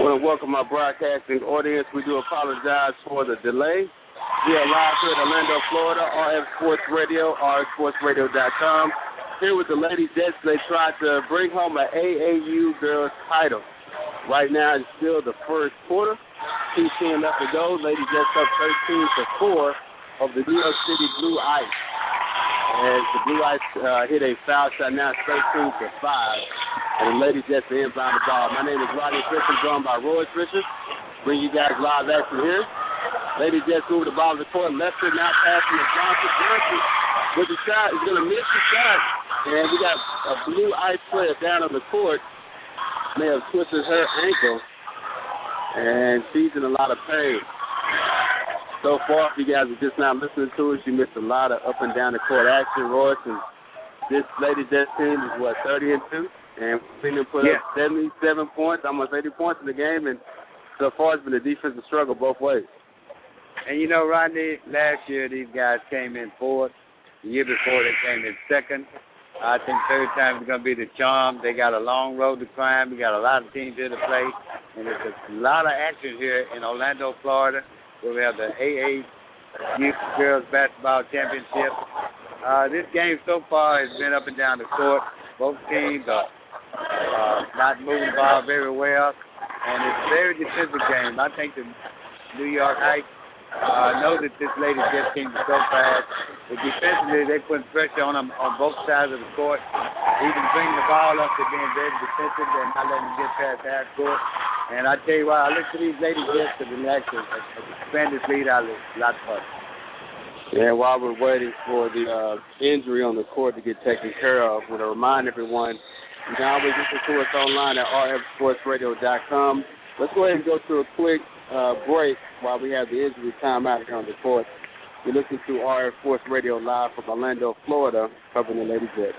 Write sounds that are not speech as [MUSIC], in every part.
To welcome our broadcasting audience. We do apologize for the delay. We are live here at Orlando, Florida, RF Sports Radio, rfsportsradio.com. Here with the Lady Jets, they tried to bring home an AAU girls title. Right now, it's still the first quarter. 2-10 left to go. Lady Jets up 13 to 4 of the New York City Blue Ice. As the Blue Ice uh, hit a foul shot, now 13 to 5. And the Lady Jets are inbound the ball. My name is Rodney Fisher, joined by Roy Fisher. Bring you guys live action here. Lady Jets move the ball to the court. Lester now passing to Johnson. Johnson with the shot is going to miss the shot. And we got a blue ice player down on the court. May have twisted her ankle. And she's in a lot of pain. So far, if you guys are just now listening to us, you missed a lot of up and down the court action, Royce. And this Lady Jets team is, what, 30 and 2? And them put yeah. up 77 points, almost 80 points in the game. And so far, it's been a defensive struggle both ways. And you know, Rodney, last year these guys came in fourth. The year before they came in second. I think third time is going to be the charm. They got a long road to climb. We got a lot of teams here to play, and there's a lot of action here in Orlando, Florida, where we have the AA Youth Girls Basketball Championship. Uh, this game so far has been up and down the court. Both teams are uh, not moving the ball very well, and it's a very defensive game. I think the New York Heights uh, know that this lady just came so fast. But defensively, they put pressure on them on both sides of the court. Even bringing the ball up, they're being very defensive and not letting them get past half court. And I tell you what, I look for these ladies just to relax and expand this lead out a lot further. Yeah, while we're waiting for the uh, injury on the court to get taken care of, I want to remind everyone you can always listen to us online at rfsportsradio.com. Let's go ahead and go to a quick uh, break while we have the injury time out here on the court. You're listening to RF Sports Radio live from Orlando, Florida, covering the Lady Jets.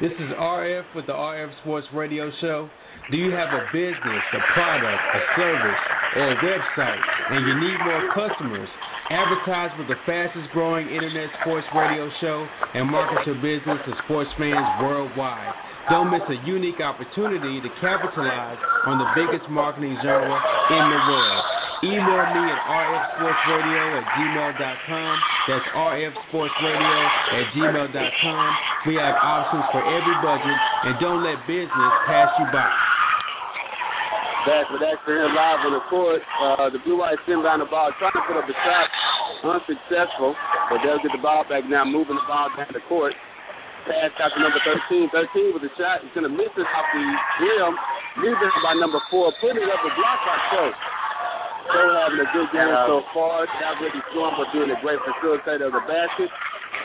This is RF with the RF Sports Radio Show. Do you have a business, a product, a service, or a website, and you need more customers? Advertise with the fastest growing internet sports radio show and market your business to sports fans worldwide. Don't miss a unique opportunity to capitalize on the biggest marketing genre in the world. Email me at rfsportsradio at gmail.com. That's rfsportsradio at gmail.com. We have options for every budget, and don't let business pass you by. Back with action here live on the court. Uh, the Blue Whites inbound the ball, trying to put up a shot, unsuccessful, but they'll get the ball back now, moving the ball down the court. Pass out to number 13. 13 with a shot. He's going to miss it off the rim. Rebound by number four. Putting up a block by Cho. Cho having a good game so far. Not really scoring, but doing a great facilitator of the basket.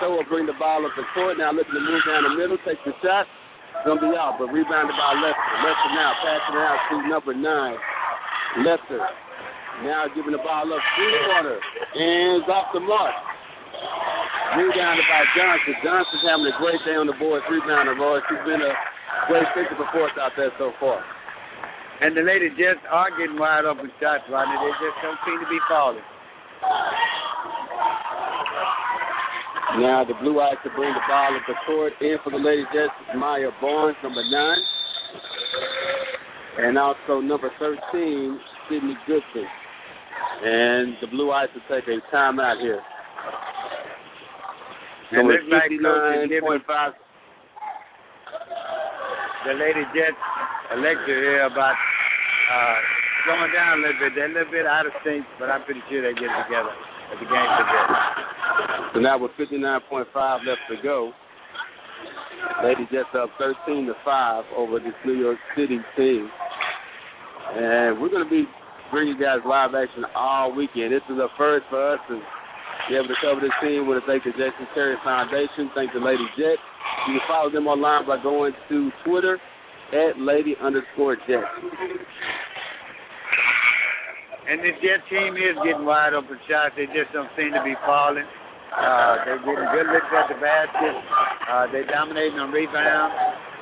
Cho will bring the ball up the court. Now looking to move down the middle. Takes the shot. Going to be out, but rebounded by Lester. Lester now passing it out to number nine. Lester now giving the ball up corner. And off the mark. Rebounded by Johnson. Johnson's having a great day on the boards. Rebounding, Roy. She's been a great figure for us out there so far. And the ladies just are getting wide open shots, Rodney. They just don't seem to be falling. Now the Blue Ice to bring the ball up the court. In for the ladies just Maya Barnes, number nine. And also number 13, Sydney Goodson. And the Blue Ice will take a timeout here. It looks like Coach is giving the Lady Jets a lecture here about uh, going down a little bit. They're a little bit out of sync, but I'm pretty sure they get together at the game today. So now with 59.5 left to go, Lady Jets up 13 to 5 over this New York City team. And we're going to be bringing you guys live action all weekend. This is a first for us to be able to cover this team. We want to thank the Jason Terry Foundation. Thank the Lady Jets. You can follow them online by going to Twitter at Lady underscore Jets. And this Jet team is getting wide open shots. They just don't seem to be falling. Uh, they're getting good looks at the basket. Uh, they're dominating on rebounds,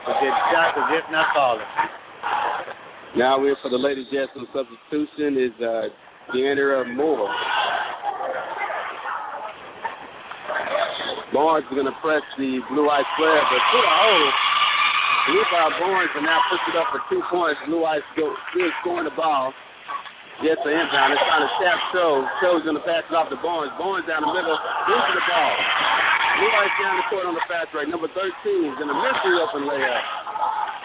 but their shots are just not falling. Now we're for the Lady Jets on substitution is uh, Deandra Moore. Barnes is going to press the blue ice player, but to the hole. Levi Barnes and now puts it up for two points. Blue Ice go, still scoring the ball. Gets the inbound. It's trying to tap show. Cho's going to pass it off to Barnes. Barnes down the middle. Into the ball. Blue Ice down the court on the fast break. Number 13 is going to miss the open layup.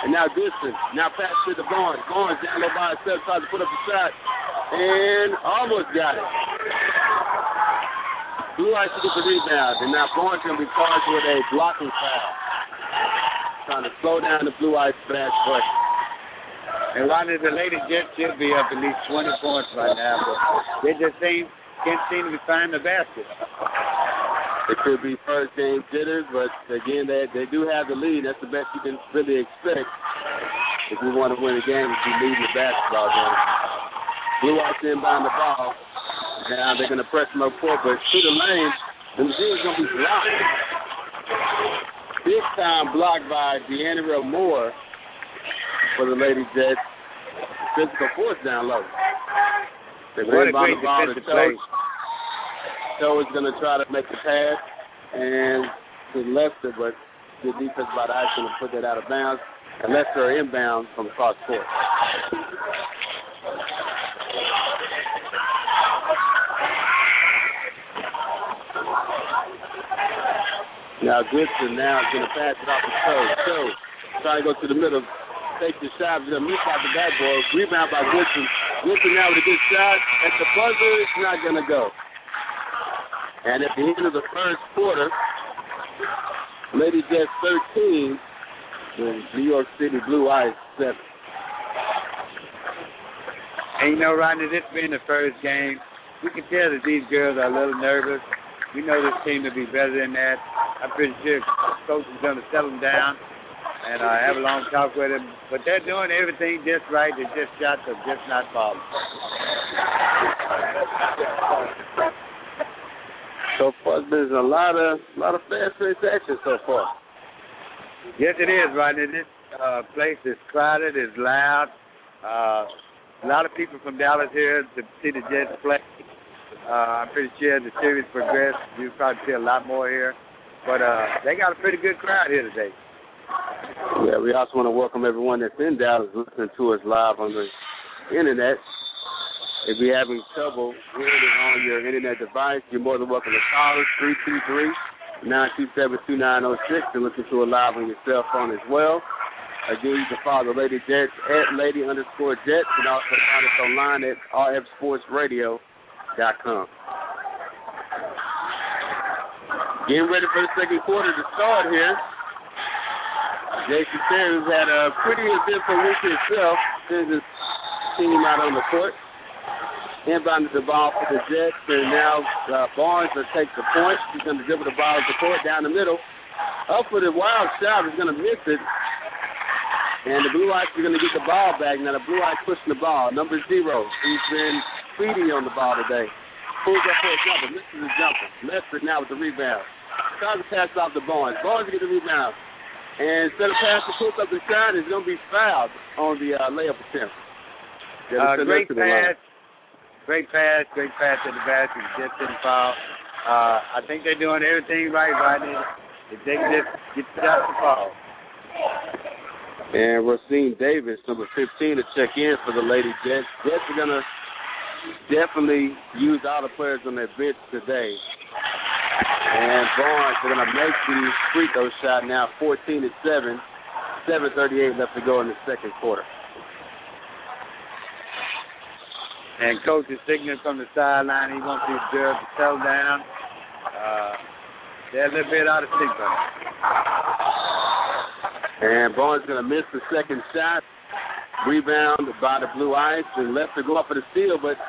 And now Goodson. Now pass to the Barnes. Barnes down low by himself. Tries to put up the shot. And almost got it. Blue Ice to get the rebound. And now Barnes going to be charged with a blocking foul trying to slow down the Blue Ice fast break. And Ronnie, the Lady Jets should be up at least 20 points right now, but they just seem, can't seem to finding the basket. It could be first game jitters, but again, they they do have the lead. That's the best you can really expect if you want to win a game. If you lead the basketball game. Blue Ice inbound the ball. Now they're going to press up court, but to the lane, and the is going to be blocked. This time blocked by Deanna Moore for the Lady Jets. Physical force down low. They what a great defensive play. Cho is going to try to make the pass and to Lester, but the defense by the going to put that out of bounds. And Lester inbound from cross court. Now Goodson now is going to pass it off to Cho. Cho trying to go to the middle. Take the shot. He's going to miss out the backboard. Rebound by Goodson. Goodson now with a good shot. At the buzzer, it's not going to go. And at the end of the first quarter, Lady Jets 13 and New York City Blue Ice 7. And you know, Rodney, this being the first game, we can tell that these girls are a little nervous. We know this team to be better than that. I'm pretty sure coach is going to settle them down and uh, have a long talk with them. But they're doing everything just right. They just shots are just not falling. So far, there's a lot of a lot of fast-paced action so far. Yes, it is, Rodney. This uh, place is crowded, it's loud. Uh, a lot of people from Dallas here to see the Jets play. Uh, I'm pretty sure as the series progress, you'll probably see a lot more here. But uh, they got a pretty good crowd here today. Yeah, we also want to welcome everyone that's in Dallas listening to us live on the internet. If you're having trouble hearing it on your internet device, you're more than welcome to call us 323 927 2906 and listen to it live on your cell phone as well. Again, you can follow Lady Jets at Lady underscore Jets and also find us online at rfsportsradio.com. Getting ready for the second quarter to start here. Jason Terry's had a pretty eventful week himself since his team out on the court. Inbounded the ball for the Jets, and now uh, Barnes will take the point. He's going to dribble the ball to the court down the middle. Up for the wild shot. He's going to miss it. And the Blue Eyes are going to get the ball back. Now the Blue Eyes pushing the ball. Number zero. He's been speedy on the ball today. Pulls up for a jumper, misses the jumper. Lester now with the rebound. Tries to pass off the Barnes. Barnes get the rebound. And instead of passing, pulls up the shot, is going to be fouled on the uh, layup attempt. Uh, great pass. Great pass. Great pass to the basket. Just didn't foul. Uh, I think they're doing everything right now. If they can just get the shot to foul. And Racine Davis, number 15, to check in for the Lady Jets. Jets are going to definitely use all the players on their bench today. And Barnes are going to make the free throw shot now 14 to 7. 7.38 left to go in the second quarter. And coach is signaling from the sideline. He wants these girls to settle down. Uh, they're a little bit out of sync And Barnes going to miss the second shot. Rebound by the Blue Ice and left to go up for the steal, but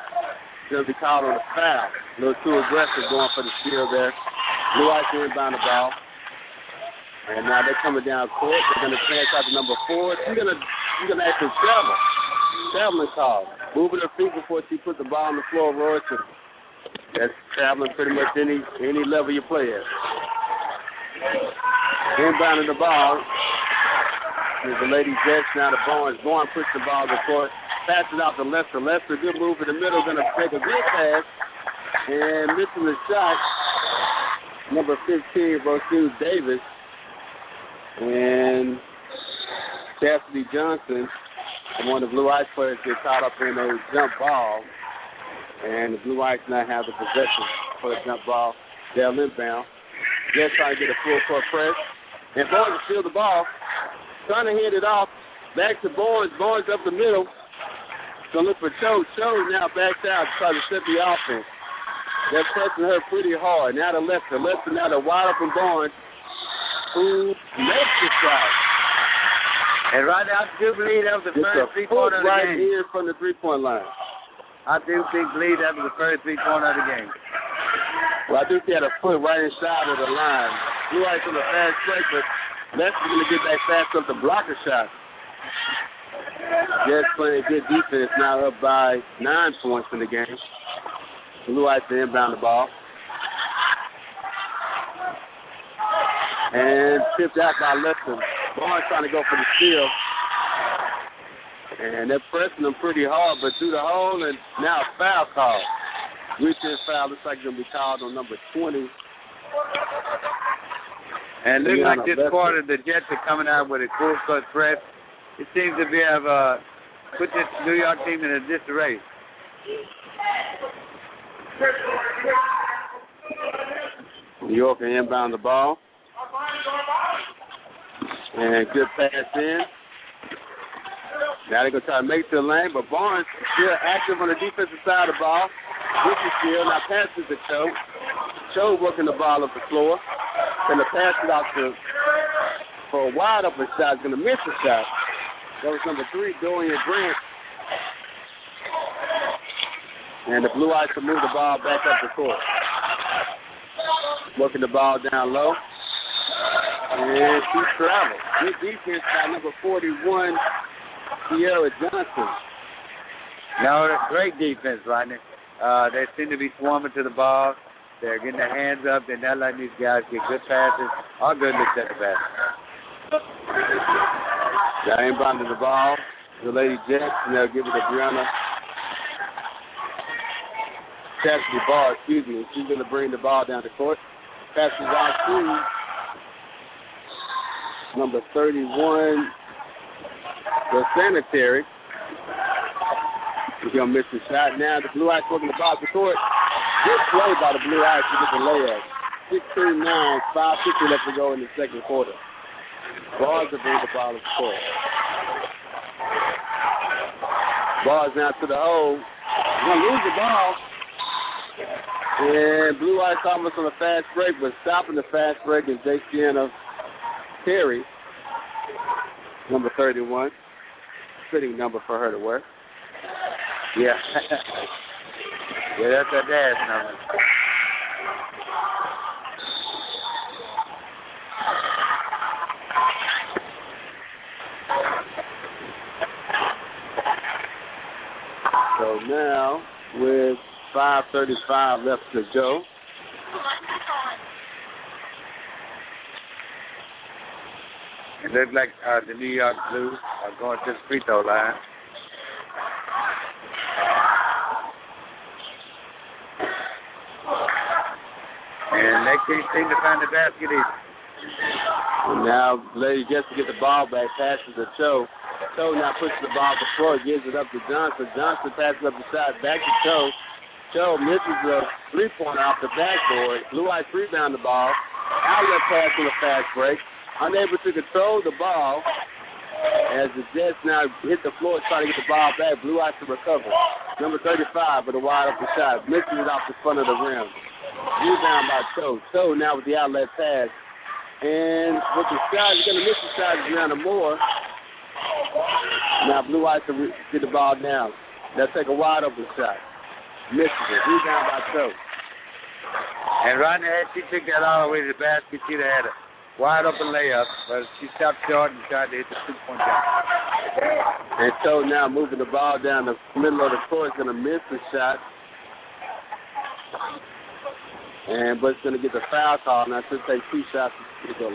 going to be called on a foul. A little too aggressive going for the steal there. Blue Ice inbound the ball. And now they're coming down court. They're going to pass out to number four. She's going to she's going to actually travel. Traveling call. Moving her feet before she puts the ball on the floor, Royce. That's traveling pretty much any any level you play at. Inbounding the ball there's the Lady Jets now to Barnes. Barnes puts the ball to court. Passes it out to Lester. Lester, good move in the middle. Going to take a good pass. And missing the shot. Number 15, Rosu Davis. And Cassidy Johnson and one of the Blue Ice players get caught up in a jump ball, and the Blue Ice now have the possession for the jump ball. They'll inbound. Just trying to get a full court press. And Barnes steal the ball. Trying to hit it off. Back to Barnes. Barnes up the middle. Gonna look for Cho. Cho now backs out trying to set the offense. They're pressing her pretty hard. Now to Lester. Lester now to wide open Barnes. Who makes the shot. And right now, I do believe that was the Just first three pointer of the right game. here from the three point line. I do think believe that was the first three pointer of the game. Well, I do see had a foot right inside of the line. Blue Ice on the fast break, but Lester's going to get back fast up to block a shot. Jets playing good defense now up by nine points in the game. Blue Ice to inbound the ball. And tipped out by Lester. Barnes trying to go for the steal. And they're pressing them pretty hard, but through the hole, and now a foul call. Reaching foul looks like going to be called on number 20. And it looks like this quarter the Jets are coming out with a full court press. It seems to be have uh, put this New York team in a disarray. New York can inbound the ball. And good pass in. Now they're going to try to make the lane, but Barnes is still active on the defensive side of the ball. Is still now passes to Cho. Cho working the ball up the floor. Going to pass it out to for a wide open shot. Going to miss the shot. That was number three, Dorian Grant. And the Blue Ice can move the ball back up the court. Working the ball down low. And she travels. Good defense by number 41, Sierra Johnson. No, that's great defense, Rodney. Uh, they seem to be swarming to the ball. They're getting their hands up. They're not letting these guys get good passes or good looks at the basket. Got inbounded the ball. The Lady Jets, and they'll give it to Brianna Cassidy Ball, excuse me. She's going to bring the ball down the court. Passes out to number 31, the Sanitary. He's to miss the shot. Now the Blue Ice working the the court. Good play by the Blue Ice to get the layup. 16 9, 5 50 left to go in the second quarter. Bars will bring the ball the court. Ball's now to the hole. Gonna lose the ball. And Blue Ice almost on a fast break, but stopping the fast break is Jaciana Terry, number 31. Fitting number for her to wear. Yeah. [LAUGHS] yeah, that's her dad's number. So now, with 5.35 left to go, It looks like uh, the New York Blues are going to the free throw line. And they can't seem to find the basket either. Now, Lady to get the ball back, passes to Cho. Cho now pushes the ball floor, gives it up to Johnson. Johnson passes up the side, back to Cho. Cho misses the three pointer off the backboard. Blue Ice rebound the ball. Outlet pass on the fast break. Unable to control the ball as the Jets now hit the floor trying to get the ball back. Blue Ice to recover. Number 35 with a wide open shot. Misses it off the front of the rim. Rebound by Cho. Cho now with the outlet pass. And with the shot, he's going to miss the shot is Brianna Moore. Now Blue Ice to re- get the ball down. They'll take a wide open shot. Misses it. Rebound by Cho. And Rodney, had she took that all the way to the basket, she'd have had a wide open layup, but she stopped short and tried to hit the two point shot. And so now moving the ball down the middle of the court. is Going to miss the shot. And but it's going to get the foul call. Now she'll take two shots to at the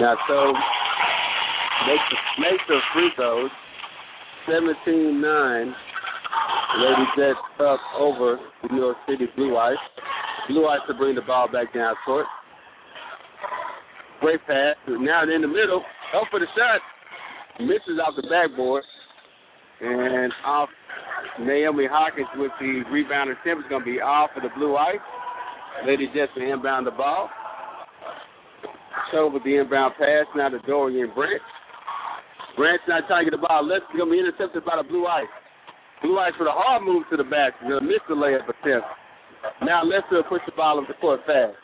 now. So make the, make the free throws. 17 9. Lady Jets up over the New York City Blue Ice. Blue Ice to bring the ball back down court. Great pass. Now in the middle. Up for the shot. Misses out the backboard. And off Naomi Hawkins with the rebound attempt is going to be off for the Blue Ice. Lady Jets inbound the ball. Cho with the inbound pass now to Dorian Branch. Branch not get the ball. Let's going to be intercepted by the Blue Ice. Blue Ice with a hard move to the basket. To miss the layup attempt. Now Lester push the ball up the court fast.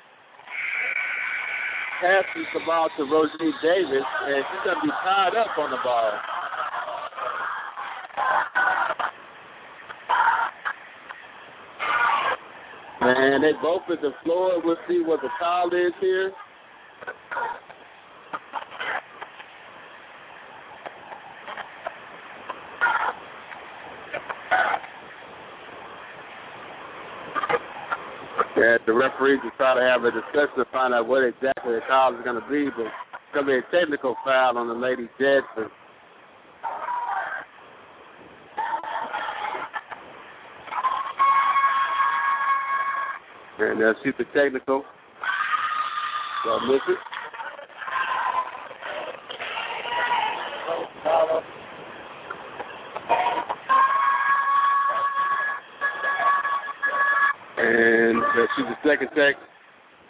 Passes the ball to Rosie Davis, and she's going to be tied up on the ball. Man, they both at the floor. We'll see what the call is here. Yeah, the referees will try to have a discussion to find out what exactly the call is going to be, but it's going to be a technical foul on the Lady Jets. And uh, super technical. So miss it. And uh, she's the second tech.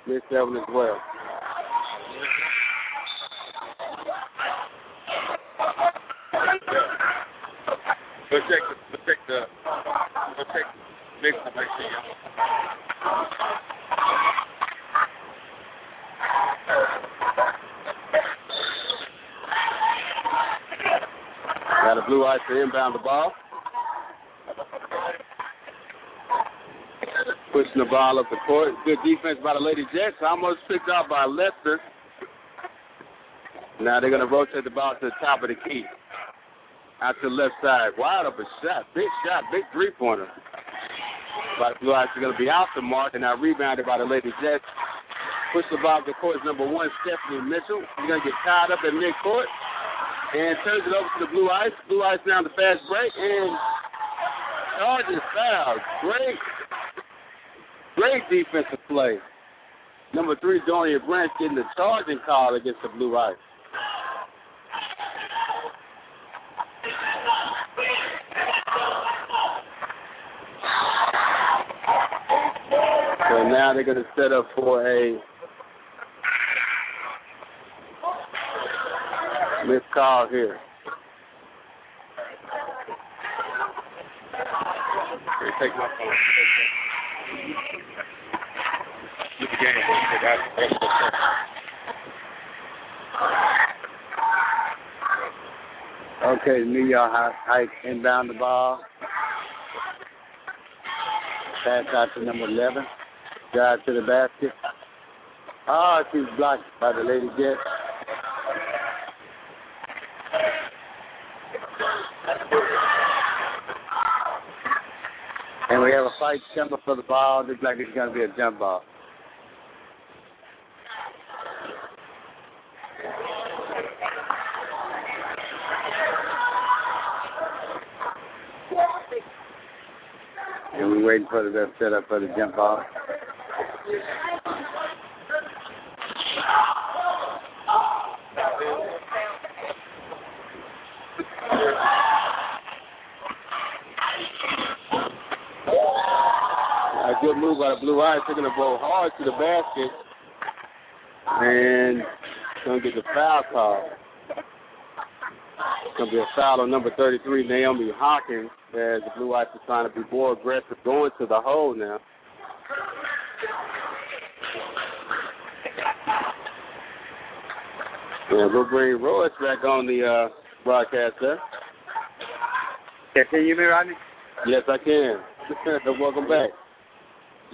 Missed that one as well. Go check the, go check the, go check mix and make sure you Blue to inbound the ball. Pushing the ball up the court. Good defense by the Lady Jets. Almost picked out by Lester. Now they're going to rotate the ball to the top of the key. Out to the left side. Wide open shot. Big shot. Big three pointer. But Blue Ice are going to be off the mark and now rebounded by the Lady Jets. Push the ball to court number one, Stephanie Mitchell. She's going to get tied up at midcourt and turns it over to the Blue Ice. Blue Ice now the fast break and charges foul. Great, great defensive play. Number three, Dorian Branch getting the charging call against the Blue Ice. So now they're going to set up for a missed call here. Here, take my phone. Look the. That's, that's what's. Okay, New York Heights inbound the ball. Pass out to number 11. Drive to the basket. Oh, she's blocked by the Lady Jets. Coming for the ball. Looks like it's going to be a jump ball. And we're waiting for the ref set up for the jump ball. Good move by the Blue Ice, taking the ball hard to the basket, and gonna get the foul call. It's gonna be a foul on number 33, Naomi Hawkins, as the Blue Ice are trying to be more aggressive, going to the hole now. And we'll bring Royce back on the uh, broadcast there. Can you hear me, Rodney? Yes, I can. [LAUGHS] Welcome back.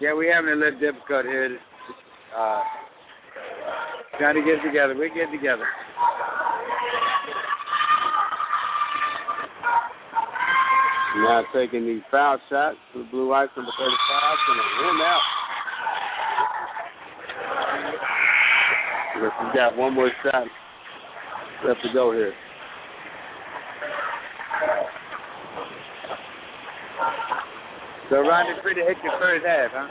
Yeah, we're having a little difficult here. Uh, trying to get together. We're getting together. Now taking the foul shot to Blue Ice number 35, going to win out. We've got one more shot left to go here. So Rodney pretty hit your first half, huh?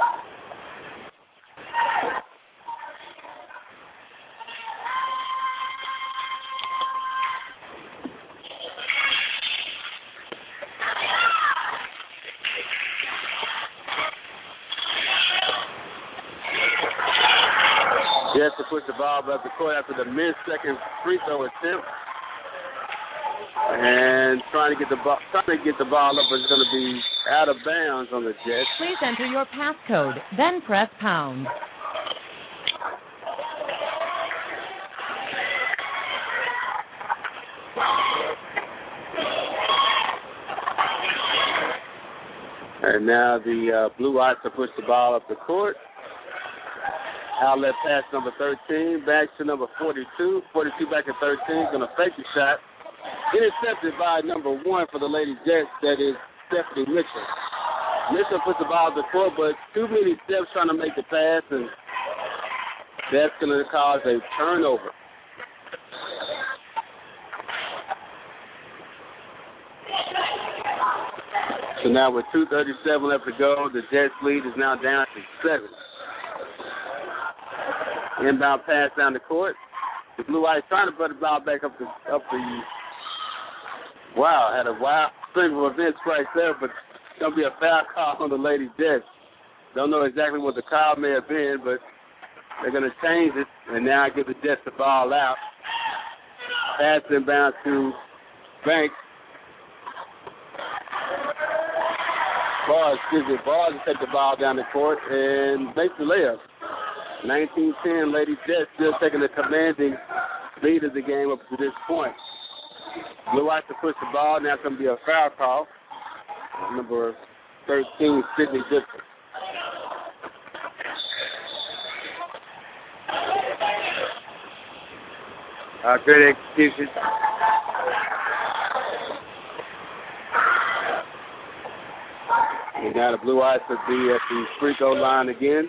Jets to push the ball back the court after the mid second free throw attempt. And trying to get the ball trying to get the ball up, but it's gonna be out of bounds on the Jets. Please enter your passcode, then press pound. And now the uh, Blue Ice to push the ball up the court. Outlet pass number 13, back to number 42. 42 back at 13, going to fake the shot. Intercepted by number one for the Lady Jets, that is Stephanie Mitchell. Mitchell puts the ball the court, but too many steps trying to make the pass, and that's going to cause a turnover. So now with 2.37 left to go, the Jets lead is now down to seven. Inbound pass down the court. The Blue Ice trying to put the ball back up the up the. Wow, had a wild string of events right there, but it's gonna be a foul call on the Lady Jets. Don't know exactly what the call may have been, but they're gonna change it, and now I give the Jets the ball out. Pass inbound to Banks. Bars, excuse me, Bars take the ball down the court and makes the layup. 19-10, Lady Jets still taking the commanding lead of the game up to this point. Blue Ice to push the ball. Now it's going to be a foul call. Number 13, Sydney Dixon. Uh, good execution. And now the Blue Ice to be at the free throw line again.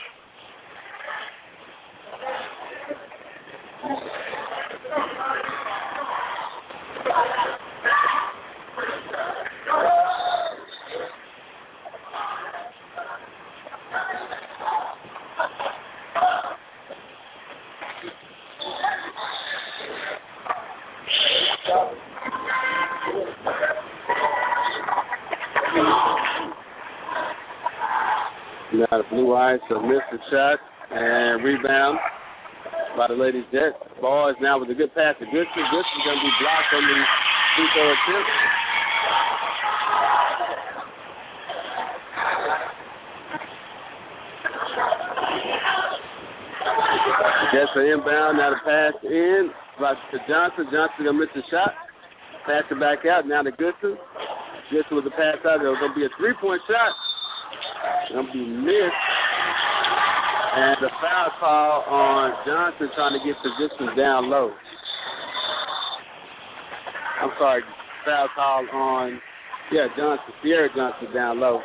Now Blue Ice the shot and rebound by the ladies' Jets. Ball is now with a good pass to Goodson. Goodson's going to be blocked on the free throw attempt. Jets are inbound. Now the pass in. About to Johnson. Johnson going to miss the shot. Pass it back out. Now to Goodson. Goodson with the pass out. There's going to be a three-point shot. Going to be missed. And the foul call on Johnson trying to get positions down low. I'm sorry, foul call on, yeah, Johnson, Sierra Johnson down low,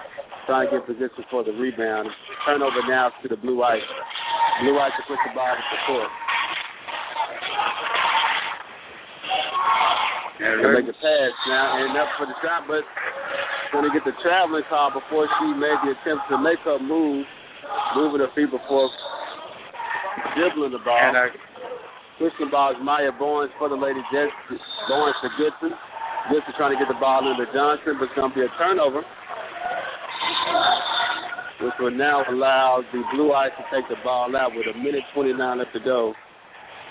trying to get position for the rebound. Turnover now to the Blue Ice. Blue Ice to put the ball to the court. And make a pass now, and up for the shot, but going to get the traveling call before she made the attempt to make her move, moving her feet before dribbling the ball. And, uh, the is Maya Bowens for the Lady Jets. Bowens to Goodson. Goodson trying to get the ball into Johnson, but it's going to be a turnover, which will now allow the Blue Ice to take the ball out with a minute 29 left to go.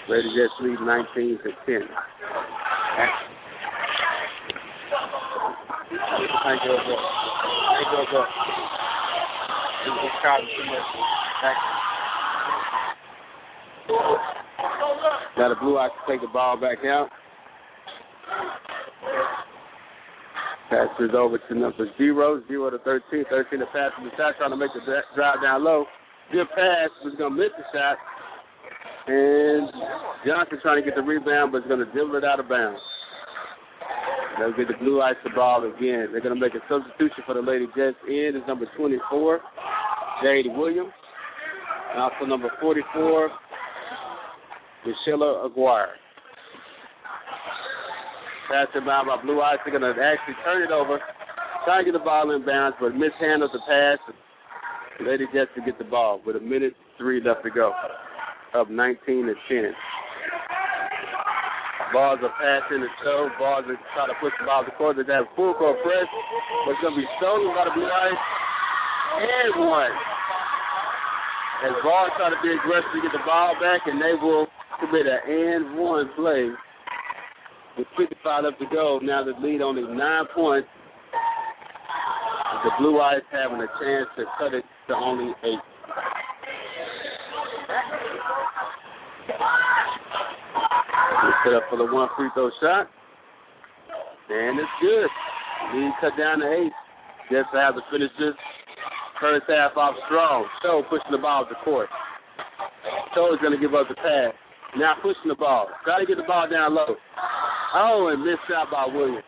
Lady Jets lead 19 to 10. Thank you. Thank you, you. Now the Blue to take the ball back out. Passes over to number zero, zero to 13. 13 to pass from the shot, trying to make the drive down low. Good pass, was going to miss the shot. And Johnson trying to get the rebound, but is going to dribble it out of bounds. They'll get the Blue Ice the ball again. They're going to make a substitution for the Lady Jets. In is number 24, Jade Williams. And also number 44, Michelle Aguirre. Pass it by by Blue Ice. They're going to actually turn it over. Try to get the ball in bounds, but mishandled the pass. Lady Jets to get the ball with a minute three left to go. Up 19 to 10. Balls are passing the show. Balls are trying to push the ball to court. They have full court press, but it's going to be stolen by the Blue Ice. And one. As Ball try to be aggressive to get the ball back, and they will commit an and one play with 55 left to go. Now the lead only nine points. The Blue Ice having a chance to cut it to only eight. Set up for the one free throw shot. And it's good. Lead cut down to eight. Just to have to finish this first half off strong. So pushing the ball the court. So is going to give up the pass. Now pushing the ball. Got to get the ball down low. Oh, and missed out by Williams.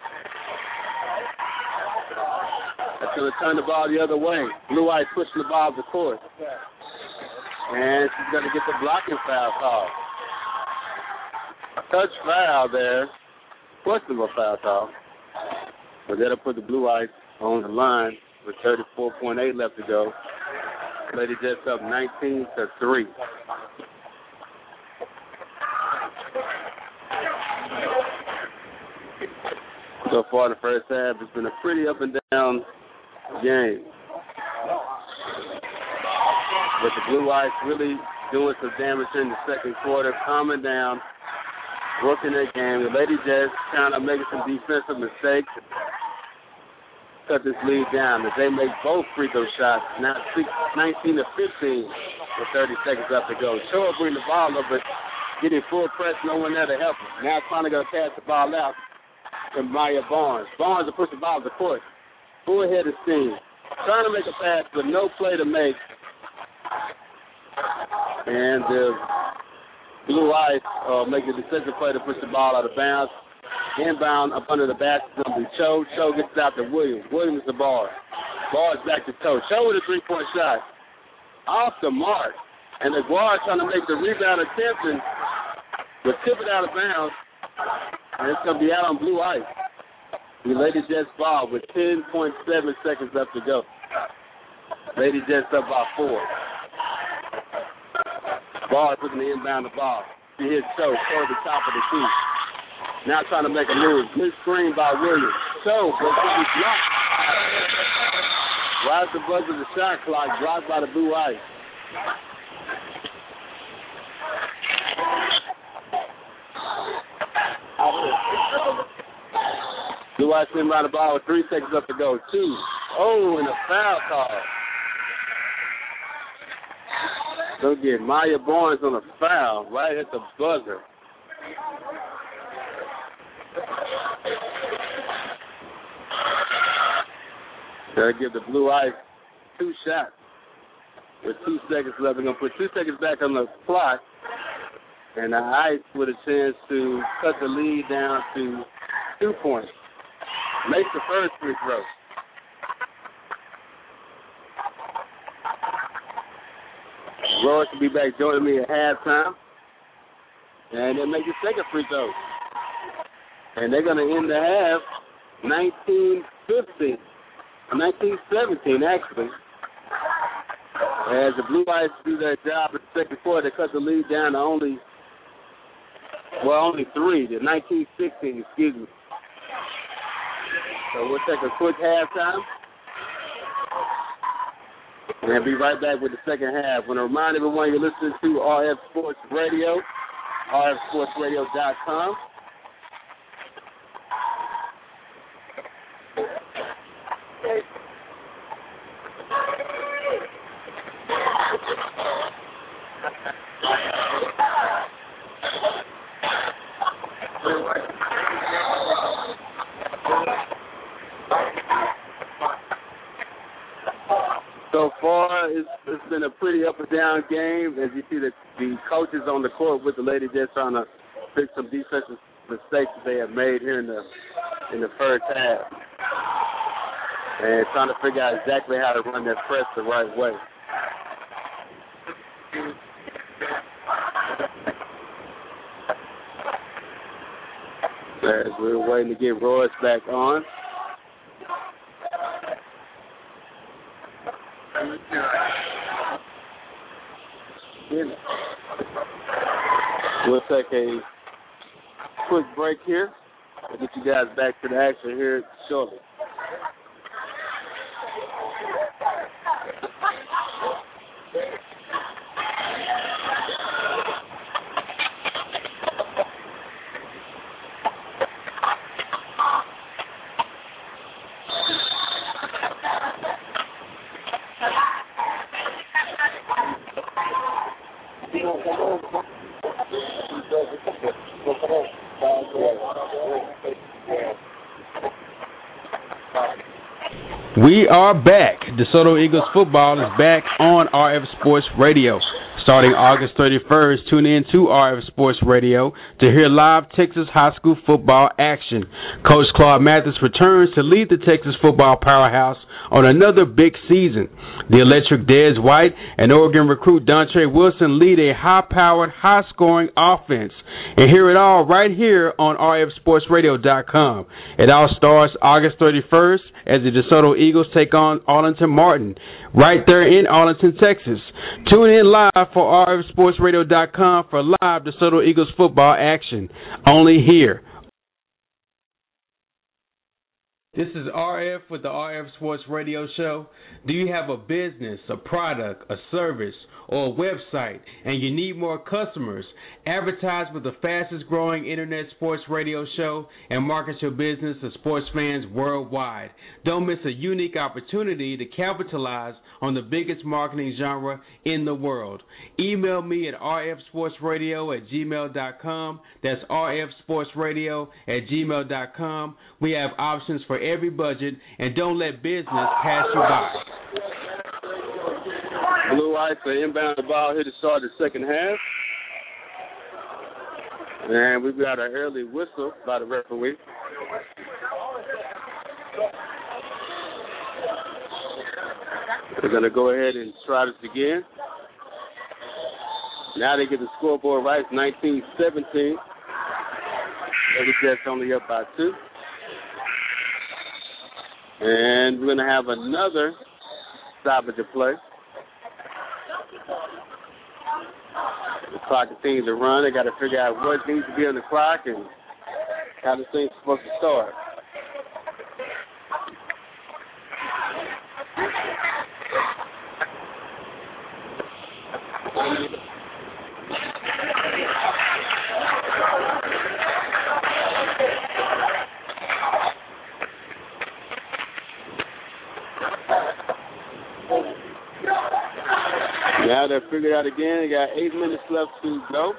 That's going to turn the ball the other way. Blue Ice pushing the ball the court. And she's going to get the blocking foul call. A touch foul there. Questionable foul call. But that'll put the Blue Ice on the line with 34.8 left to go. Lady Jets up 19 to 3. So far, the first half has been a pretty up and down game. But the Blue Ice really doing some damage in the second quarter, calming down, working their game. The Lady Jets kind of making some defensive mistakes, cut this lead down. As they make both free throw shots, now 19 to 15 with 30 seconds left to go. Cho bring the ball up, but getting full press, no one there to help him. Now trying to go pass the ball out to Maya Barnes. Barnes will push the ball to court. Full ahead of steam. Trying to make a pass, but no play to make. And the Blue Ice uh, make a decisive play to push the ball out of bounds. Inbound up under the basket be Cho. Cho gets it out to Williams. Williams is the ball. Ball is back to Cho. Cho with a three-point shot. Off the mark. And the guard trying to make the rebound attempt and will tip it out of bounds. And it's going to be out on blue ice. The Lady Jets ball with 10.7 seconds left to go. Lady Jets up by four. Ball is looking to inbound the ball. She hits Cho toward the top of the key. Now trying to make a move. Good screen by Williams. Cho goes to the block. Rides the buzzer of the shot clock. Blocked by the blue ice. Blue Ice sitting by the ball with three seconds left to go. Two. Oh, and a foul call. Don't get Maya Barnes on a foul right at the buzzer. Gotta give the Blue Ice two shots with two seconds left. They're gonna put two seconds back on the clock, and the Ice with a chance to cut the lead down to two points. Make the first free throw. Royce will be back joining me at halftime. And they'll make the second free throw. And they're going to end the half 1915, 1917 actually. As the Blue Ice do their job in the second quarter, they cut the lead down to only, well, only three, to 1916, excuse me. So we'll take a quick halftime. And we'll be right back with the second half. I want to remind everyone you're listening to RF Sports Radio, rfsportsradio.com. on the court with the lady, just trying to fix some defensive mistakes that they have made here in the in the first half, and trying to figure out exactly how to run their press the right way. As we're waiting to get Royce back on. We'll take a quick break here. We'll get you guys back to the action here shortly. We are back. DeSoto Eagles football is back on RF Sports Radio. Starting August 31st, tune in to RF Sports Radio to hear live Texas high school football action. Coach Claude Mathis returns to lead the Texas football powerhouse on another big season. The electric Dez White and Oregon recruit Dontre Wilson lead a high-powered, high-scoring offense. And hear it all right here on RFSportsRadio.com. It all starts August 31st as the DeSoto Eagles take on Arlington Martin right there in Arlington, Texas. Tune in live for RFSportsRadio.com for live DeSoto Eagles football action. Only here This is RF with the RF Sports Radio Show. Do you have a business, a product, a service, or a website, and you need more customers? Advertise with the fastest growing internet sports radio show and market your business to sports fans worldwide. Don't miss a unique opportunity to capitalize on the biggest marketing genre in the world. Email me at rfsportsradio at gmail.com. That's rfsportsradio at gmail.com. We have options for every budget, and don't let business pass you by. Blue Ice are inbound the ball here to start the second half. And we've got an early whistle by the referee. We're going to go ahead and try this again. Now they get the scoreboard right. It's 19 17. Lady Jets only up by two. And we're going to have another stoppage of play. The clock continues to run. They got to figure out what needs to be on the clock and how this thing's supposed to start. Figured out again. They got eight minutes left to go.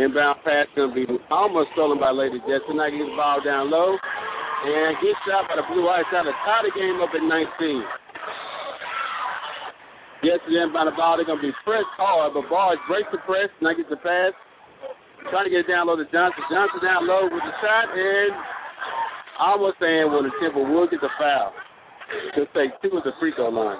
Inbound pass going to be almost stolen by Lady Jets. Tonight gets the ball down low and gets shot by the Blue Ice trying to tie the game up at 19. Yes, the inbound the ball. They're to be pressed hard, but Ball breaks the press. Now gets the pass. Trying to get it down low to Johnson. Johnson down low with the shot and almost saying when the will get the foul. He'll take two at the free throw line.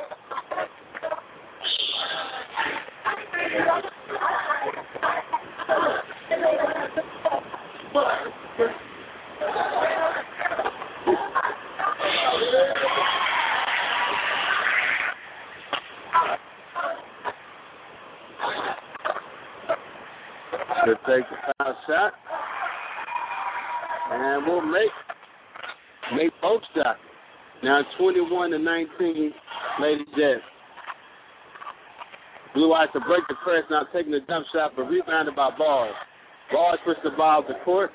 He'll take the foul shot. And we'll make make both shots. Now 21 to 19, Lady Jets. Blue Ice to break the press, now taking the jump shot, but rebounded by Bars. Bars push the ball to court.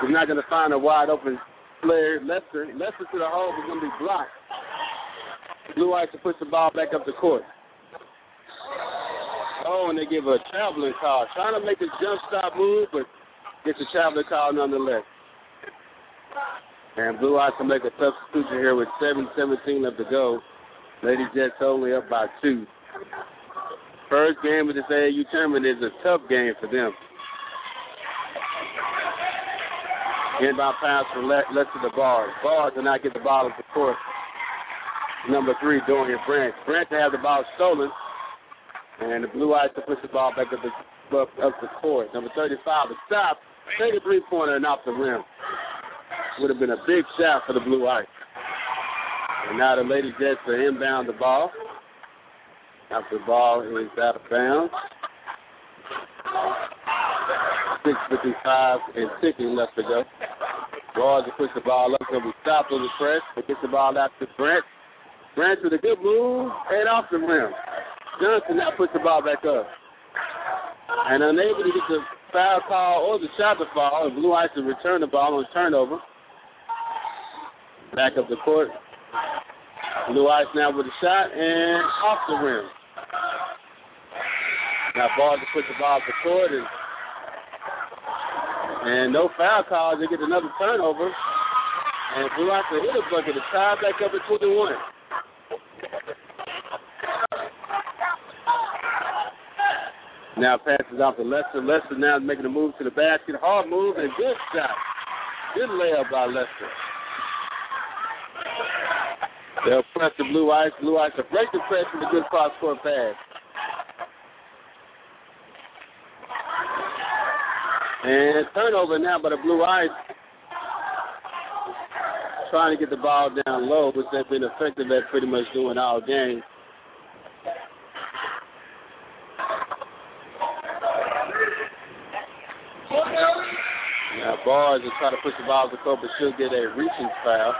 He's not going to find a wide open player. Lester, Lester to the hole is going to be blocked. Blue Ice to push the ball back up the court. Oh, and they give a traveling call. Trying to make a jump stop move, but gets a traveling call nonetheless. And Blue Ice can make a substitution here with 7-17 left to go. Lady Jets only up by two. First game of this AAU tournament is a tough game for them. Inbound pass left, left to the bars. Bars did not get the ball at the court. Number three, Dorian Branch. Branch had the ball stolen. And the Blue Ice to push the ball back up the up, up the court. Number 35, a stop. Take a three pointer and off the rim. Would have been a big shot for the Blue Ice. And now the Lady Jets are inbound the ball. After the ball is out of bounds. 6.55 and ticking left to go. Rawls will push the ball up. He'll be stopped on the press. But gets the ball out to Brent. Brent with a good move and off the rim. Johnson now puts the ball back up. And unable to get the foul call or the shot to fall, the Blue Ice to return the ball on turnover. Back up the court. Blue Ice now with a shot and off the rim. Now ball to put the ball the court and and no foul calls. They get another turnover. And Blue Ice to hit a bucket to tie back up at 21. Now passes off to Lester. Lester now making a move to the basket. Hard move and good shot. Good layup by Lester. They'll press the Blue Ice. Blue Ice to break the press with a good cross court pass. And turnover now by the Blue Ice. Trying to get the ball down low, which they've been effective at pretty much doing all game. Now Bars will try to push the ball to the court, but she'll get a reaching foul.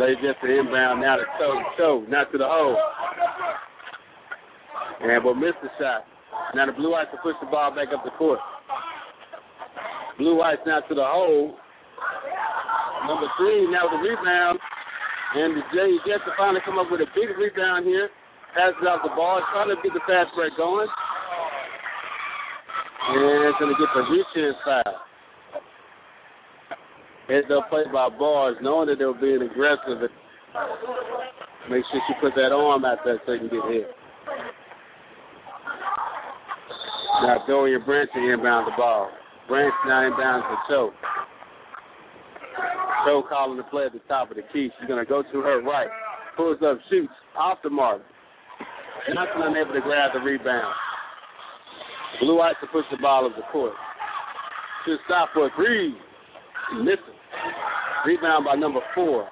Lay just the inbound now to toe to toe, not to the hole. And will miss the shot. Now the Blue Ice will push the ball back up the court. Blue Ice now to the hole. Number three now the rebound. And the Jay Jets to finally come up with a big rebound here. Passes out the ball, trying to get the fast break going. And it's going to get the reach in. Heads up play by Bars, knowing that they were being aggressive. Make sure she put that arm out there so you can get hit. Now Dorian Branch inbound the ball. Branch now inbound to Cho. Cho calling the play at the top of the key. She's going to go to her right. Pulls up, shoots, off the mark. Johnson unable to grab the rebound. Blue Ice to push the ball up the court. Should stop for a three. Missing. Rebound by number four.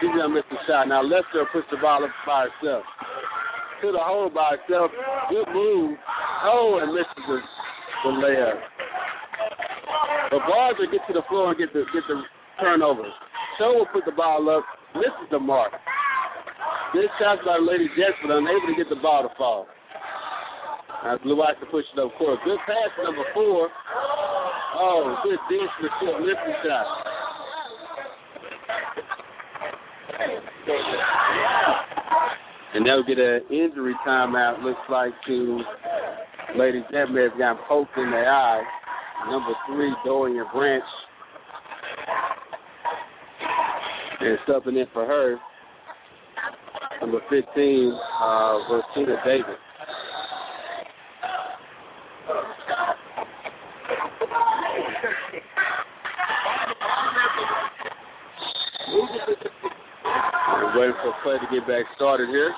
She's gonna miss the shot. Now Lester push the ball up by herself. To the hole by herself. Good move. Oh, and misses the, the layup. But will get to the floor and get the get the turnover. Cho will put the ball up, misses the mark. Good shots by Lady Jets, but unable to get the ball to fall. Now Blue Ice to push it up court. Good pass, number four. Oh, good dish for short lifting shot. And they'll get an injury timeout, looks like, to Lady Jet may have gotten poked in the eye. Number three, Dorian Branch. And stepping in for her, number 15, uh, Rosita Davis. We're waiting for play to get back started here.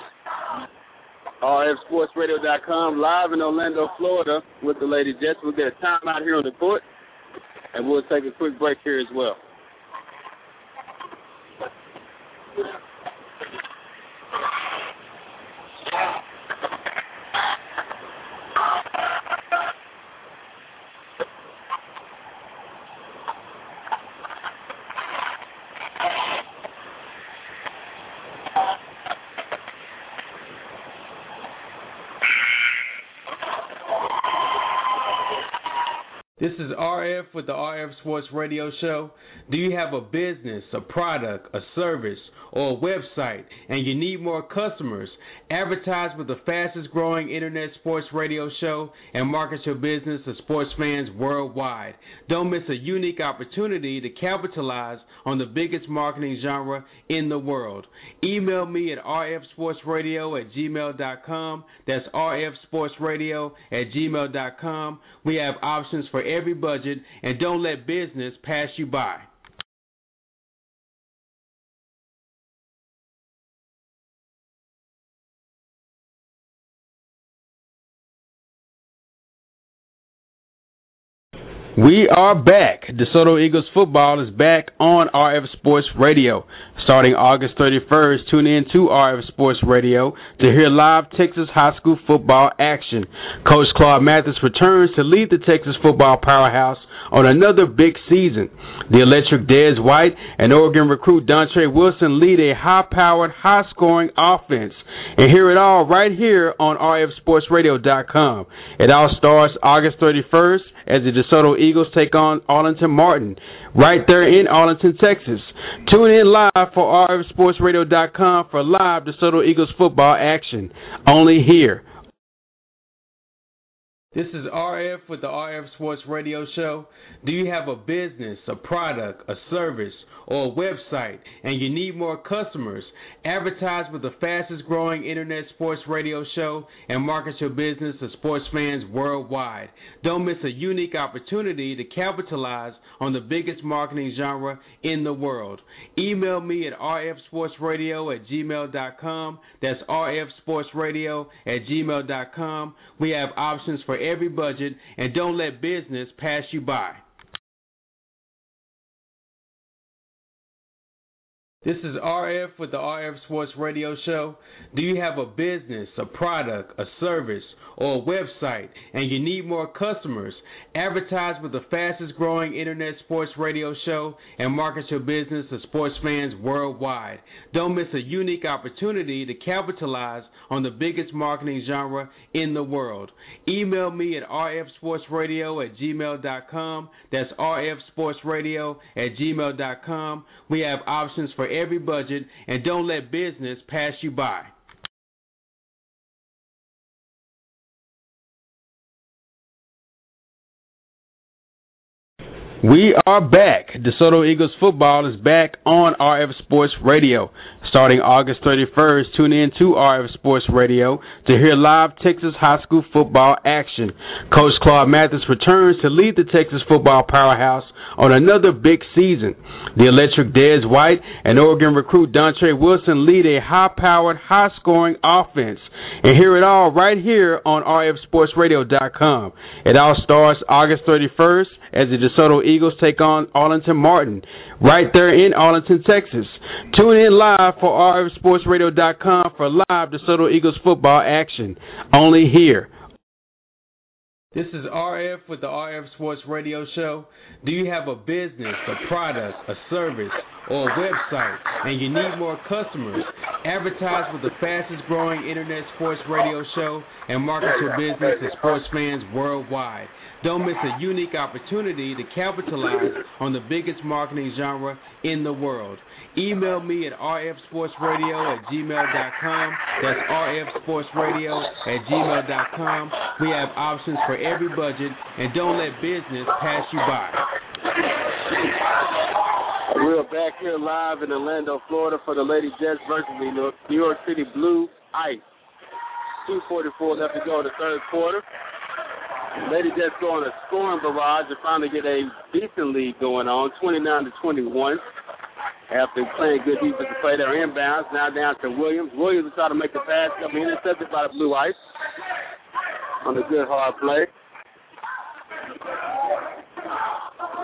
RFSportsRadio.com live in Orlando, Florida with the Lady Jets. We'll get a timeout here on the court, and we'll take a quick break here as well. Is RF with the RF Sports Radio Show. Do you have a business, a product, a service, or a website, and you need more customers? Advertise with the fastest growing internet sports radio show and market your business to sports fans worldwide. Don't miss a unique opportunity to capitalize on the biggest marketing genre in the world. Email me at rfsportsradio at gmail.com. That's rfsportsradio at gmail.com. We have options for every budget, and don't let business pass you by. We are back. DeSoto Eagles football is back on RF Sports Radio. Starting August 31st, tune in to RF Sports Radio to hear live Texas high school football action. Coach Claude Mathis returns to lead the Texas football powerhouse on another big season. The electric Dez White and Oregon recruit Dontre Wilson lead a high-powered, high-scoring offense. And hear it all right here on RFSportsRadio.com. It all starts August 31st as the DeSoto Eagles take on Arlington Martin right there in Arlington, Texas. Tune in live for RFSportsRadio.com for live DeSoto Eagles football action. Only here this is RF with the RF Sports Radio Show. Do you have a business, a product, a service, or website and you need more customers? Advertise with the fastest growing internet sports radio show and market your business to sports fans worldwide. Don't miss a unique opportunity to capitalize on the biggest marketing genre in the world. Email me at rfsportsradio at gmail.com. That's rfsportsradio at gmail.com. We have options for every budget and don't let business pass you by. This is RF with the RF Sports Radio Show. Do you have a business, a product, a service, or a website and you need more customers, advertise with the fastest growing internet sports radio show and market your business to sports fans worldwide. Don't miss a unique opportunity to capitalize on the biggest marketing genre in the world. Email me at rfsportsradio at gmail.com. That's rfsportsradio at gmail.com. We have options for every budget and don't let business pass you by. We are back. DeSoto Eagles football is back on RF Sports Radio. Starting August 31st, tune in to RF Sports Radio to hear live Texas high school football action. Coach Claude Mathis returns to lead the Texas football powerhouse on another big season. The electric Dez White and Oregon recruit Dontre Wilson lead a high-powered, high-scoring offense. And hear it all right here on RFSportsRadio.com. It all starts August 31st as the DeSoto Eagles take on Arlington Martin right there in Arlington, Texas. Tune in live for RFSportsRadio.com for live DeSoto Eagles football action. Only here. This is RF with the RF Sports Radio Show. Do you have a business, a product, a service, or a website and you need more customers? Advertise with the fastest growing internet sports radio show and market your business to sports fans worldwide. Don't miss a unique opportunity to capitalize on the biggest marketing genre in the world. Email me at rfsportsradio at gmail.com. That's rfsportsradio at gmail.com. We have options for every budget, and don't let business pass you by. We're back here live in Orlando, Florida for the Lady Jets versus the New York City Blue Ice. 244 left to go in the third quarter. Lady Jets go on a scoring barrage to finally get a decent lead going on, 29 to 21. After playing good defensive play, they're inbounds. Now down to Williams. Williams will try to make the pass. Come intercepted by the Blue Ice on a good hard play.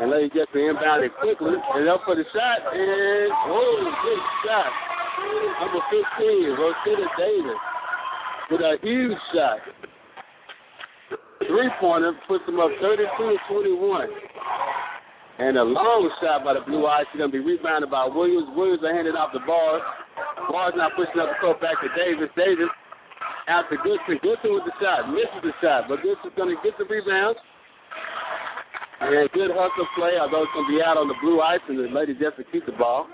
And Lady Jets are inbounded quickly. And up for the shot. And, oh, good shot. Number 15, Rosita Davis with a huge shot three pointer puts them up 32 to 21. And a long shot by the Blue Ice. She's going to be rebounded by Williams. Williams are handing off the ball. Ball's not pushing up the court back to Davis. Davis out to Goodson. Goodson with the shot. Misses the shot. But Goodson's going to get the rebound. And good hustle play, although it's going to be out on the blue ice, and the Lady Jets will keep the ball.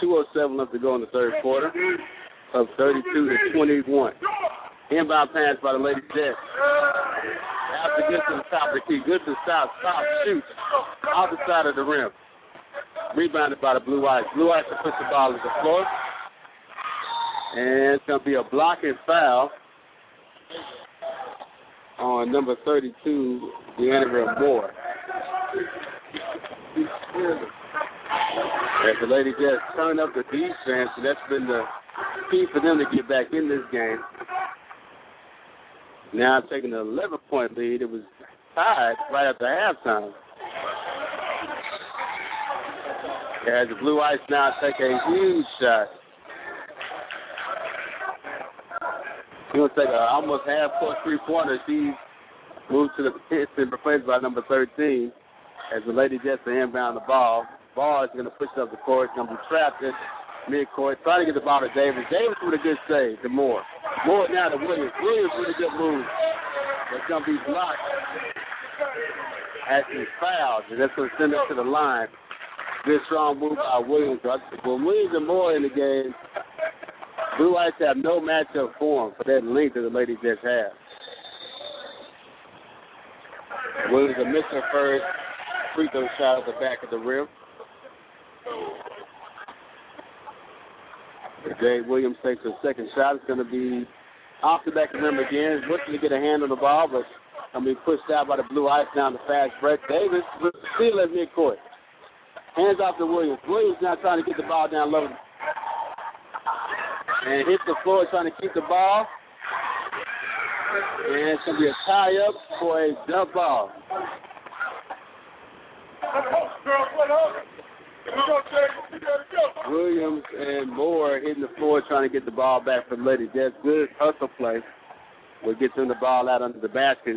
2.07 left to go in the third quarter of 32 to 21. Inbound pass by the Lady Jets. After gets to the top of the key, good to stop, stop, shoots off the side of the rim. Rebounded by the Blue Ice. Blue Ice to push the ball to the floor. And it's going to be a blocking foul on number 32, Deanna Moore. As the Lady Jets turn up the defense, and that's been the key for them to get back in this game. Now taking an 11 point lead. It was tied right after halftime. As the Blue Ice now take a huge shot. Going to take a almost half court three pointer. She moves to the and replaced by number 13 as the Lady Jets inbound the ball. Ball is going to push up the court. It's going to be trapped midcourt. Trying to get the ball to Davis. Davis with a good save to Moore. Moore now to Williams. Williams with a good move. It's going to be blocked as he fouls, and that's going to send us to the line. Good strong move by Williams. When Williams and Moore in the game, Blue Ice have no matchup form for that length that the ladies just have. Williams will miss first free throw shot at the back of the rim. Jay Williams takes a second shot. It's going to be off the back of the rim again. Looking to get a hand on the ball, but I mean pushed out by the blue ice down the fast break. Davis still at midcourt. Hands off to Williams. Williams now trying to get the ball down low. And hit the floor trying to keep the ball. And it's going to be a tie up for a jump ball. Williams and Moore hitting the floor trying to get the ball back the ladies. That's good hustle play. Will get them the ball out under the basket.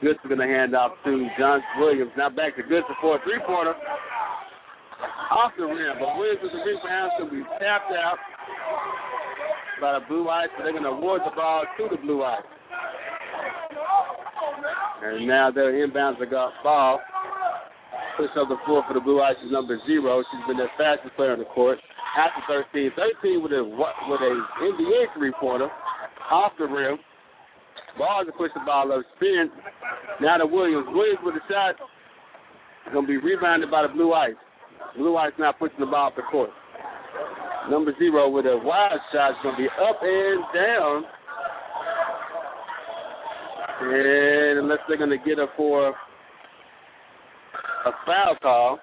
Goods is going to hand off to John Williams. Now back to Goods for a three pointer. Off the rim, but Williams with the rebound to be tapped out by the Blue Ice. So they're going to award the ball to the Blue Ice. And now they're inbounds the ball. Push up the floor for the Blue Ice is number zero. She's been the fastest player on the court. After 13, 13 with a with a NBA three pointer off the rim. Ball to push the ball up, spin. Now to Williams. Williams with a shot. Going to be rebounded by the Blue Ice. Blue Ice now pushing the ball up the court. Number zero with a wide shot going to be up and down. And unless they're to get her for a foul call,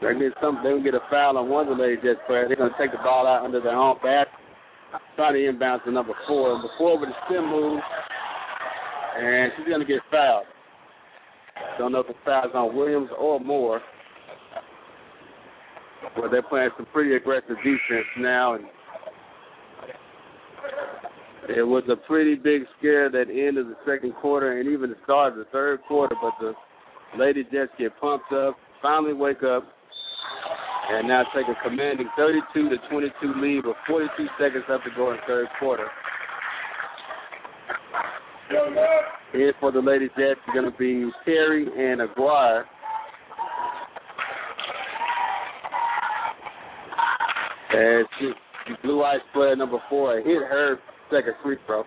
they're going to get some. They're get a foul on one of the ladies Jets players. They're going to take the ball out under their own basket. Trying to inbound to number four. Number four with a spin move, and she's going to get fouled. Don't know if the foul's on Williams or Moore. Well, they're playing some pretty aggressive defense now, and it was a pretty big scare that end of the second quarter and even the start of the third quarter. But the Lady Jets get pumped up, finally wake up, and now take a commanding 32 to 22 lead with 42 seconds left to go in the third quarter. Here for the Lady Jets are going to be Terry and Aguirre. And she, Blue ice player number four hit her second free throw.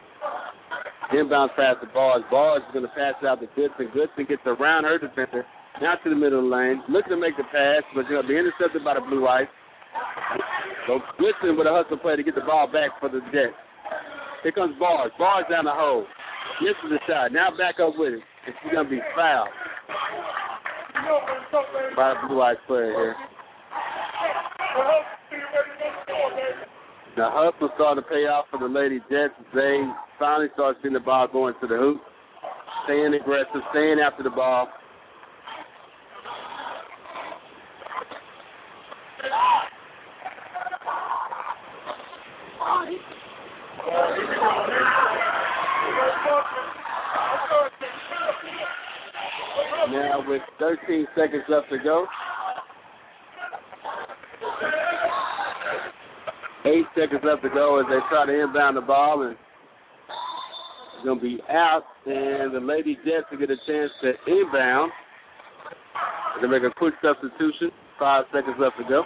Inbound pass to Bars. Bars is going to pass out to Goodson. Goodson gets around her defender, now to the middle of the lane, looking to make the pass, but going to be intercepted by the Blue Ice. So Goodson with a hustle play to get the ball back for the Jets. Here comes Bars. Bars down the hole. Misses the shot. Now back up with it. And she's going to be fouled by the Blue Ice player here. The hustle starting to pay off for the Lady Jets. They finally start seeing the ball going to the hoop. Staying aggressive, staying after the ball. Now with 13 seconds left to go. Eight seconds left to go as they try to inbound the ball and it's to be out. And the Lady Jets will get a chance to inbound. They're gonna make a quick substitution. Five seconds left to go.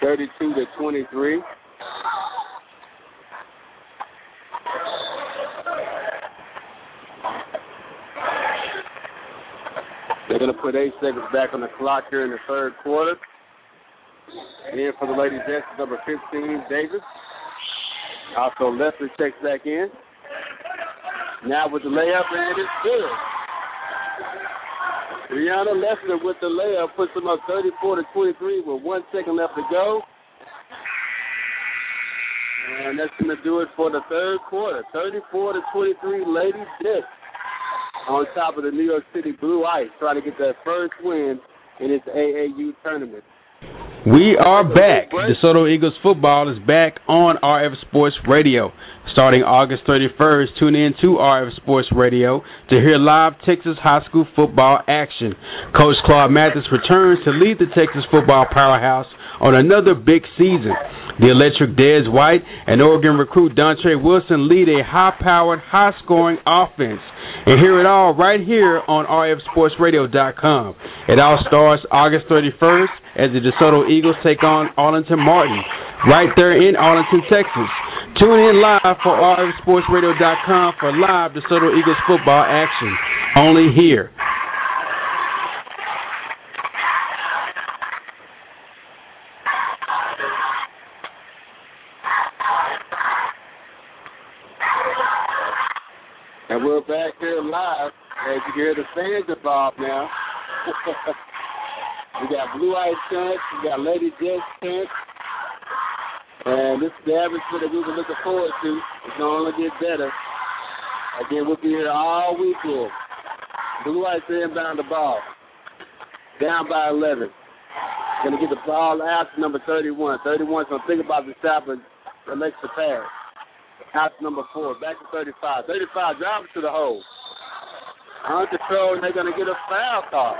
Thirty-two to twenty-three. Put eight seconds back on the clock here in the third quarter. In for the Lady Jets, number 15, Davis. Also, Leslie checks back in. Now with the layup, and it's good. Brianna Lester with the layup puts them up 34 to 23 with one second left to go. And that's going to do it for the third quarter. 34 to 23, Lady Dick on top of the New York City Blue Ice, trying to get their first win in its AAU tournament. We are back. DeSoto Eagles football is back on RF Sports Radio. Starting August 31st, tune in to RF Sports Radio to hear live Texas high school football action. Coach Claude Mathis returns to lead the Texas football powerhouse on another big season. The electric Dez White and Oregon recruit Dontre Wilson lead a high-powered, high-scoring offense. And hear it all right here on RFSportsRadio.com. It all starts August 31st as the DeSoto Eagles take on Arlington Martin right there in Arlington, Texas. Tune in live for RFSportsRadio.com for live DeSoto Eagles football action. Only here. And we're back here live. As you hear the fans involved now. [LAUGHS] we got Blue Ice Chance, we got Lady Jets Chance. And this is the atmosphere that we were looking forward to. It's going to get better. Again, we'll be here all weekend. Blue Ice inbound the ball. Down by 11. Going to get the ball out to number 31. 31's going to think about the stop and the next pass. Out number four. Back to 35. 35 driving to the hole. Uncontrolled, and they're going to get a foul call.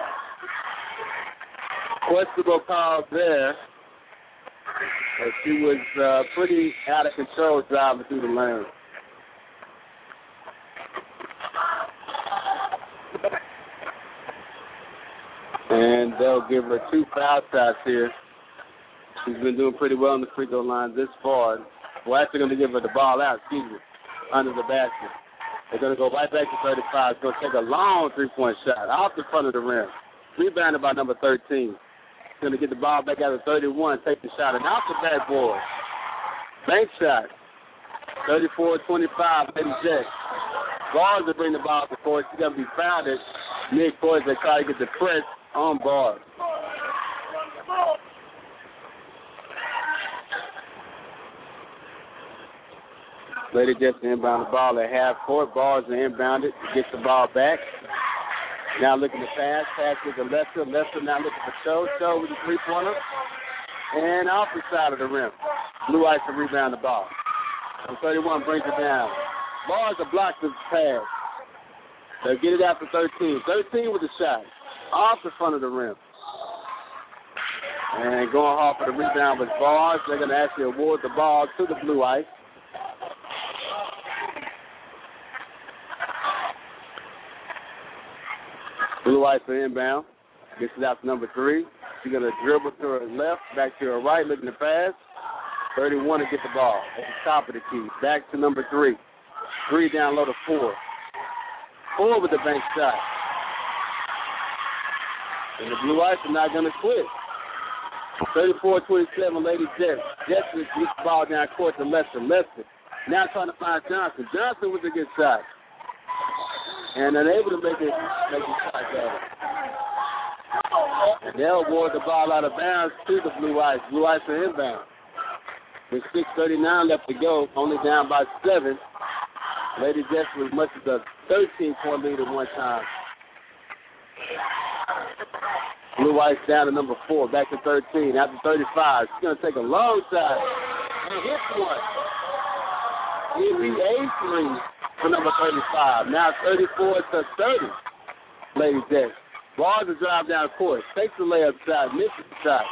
Questionable call there. She was uh, pretty out of control driving through the lane. And they'll give her two foul shots here. She's been doing pretty well on the free throw line this far. We're actually going to give her the ball out, excuse me, under the basket. They're going to go right back to 35. It's going to take a long three-point shot off the front of the rim. Rebounded by number 13. Going to get the ball back out of 31, take the shot, and off the backboard. Bank shot. 34-25, Lady Jack. Bars to bring the ball to court. She's going to be fouled at mid-court. They try to get the press on bars. Lady Jets inbound the ball at half court. Bars are inbounded. Gets the ball back. Now looking to pass. Pass with the Lester. Lester now looking for Cho. Cho with the three pointer. And off the side of the rim. Blue Ice to rebound the ball. And 31 brings it down. Bars are blocked the pass. They'll get it out for 13. 13 with the shot. Off the front of the rim. And going hard for the rebound with Bars. They're going to actually award the ball to the Blue Ice. Blue Ice for inbound. Gets it out to number three. She's going to dribble to her left, back to her right, looking to pass. 31 to get the ball at the top of the key. Back to number three. Three down low to four. Four with the bank shot. And the Blue Ice are not going to quit. 34-27, Lady Jets. Jets gets the ball down court to Lester. Lester now trying to find Johnson. Johnson with a good shot. And unable to make it make it down. And they'll award the ball out of bounds to the Blue Ice. Blue Ice are inbound. With 6.39 left to go, only down by seven. Lady Jets with much as a 13 point lead at one time. Blue Ice down to number four, back to 13. After 35, she's going to take a long shot and hit one. It'll be a three for number 35. Now 34 to 30. Lady Jets. Ball to drive down court. Takes the layup shot. Misses the shot.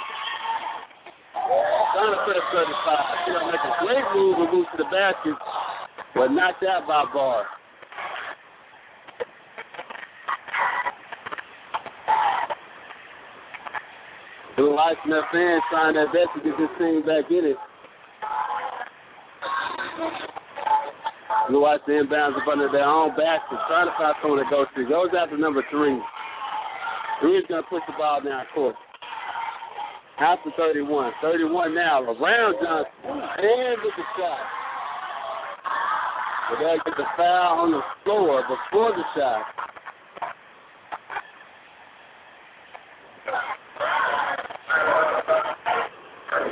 Trying to press 35. She's going make a great move and move to the basket, but knocked out by Barr. Blue Ice and their fans trying their best to get this team back in it. Blue the inbounds up under their own basket, trying to find someone to go to. Goes after number three. Three is going to push the ball down court. After 31. 31 now. Around Johnson. And with the shot. But they get the foul on the floor before the shot.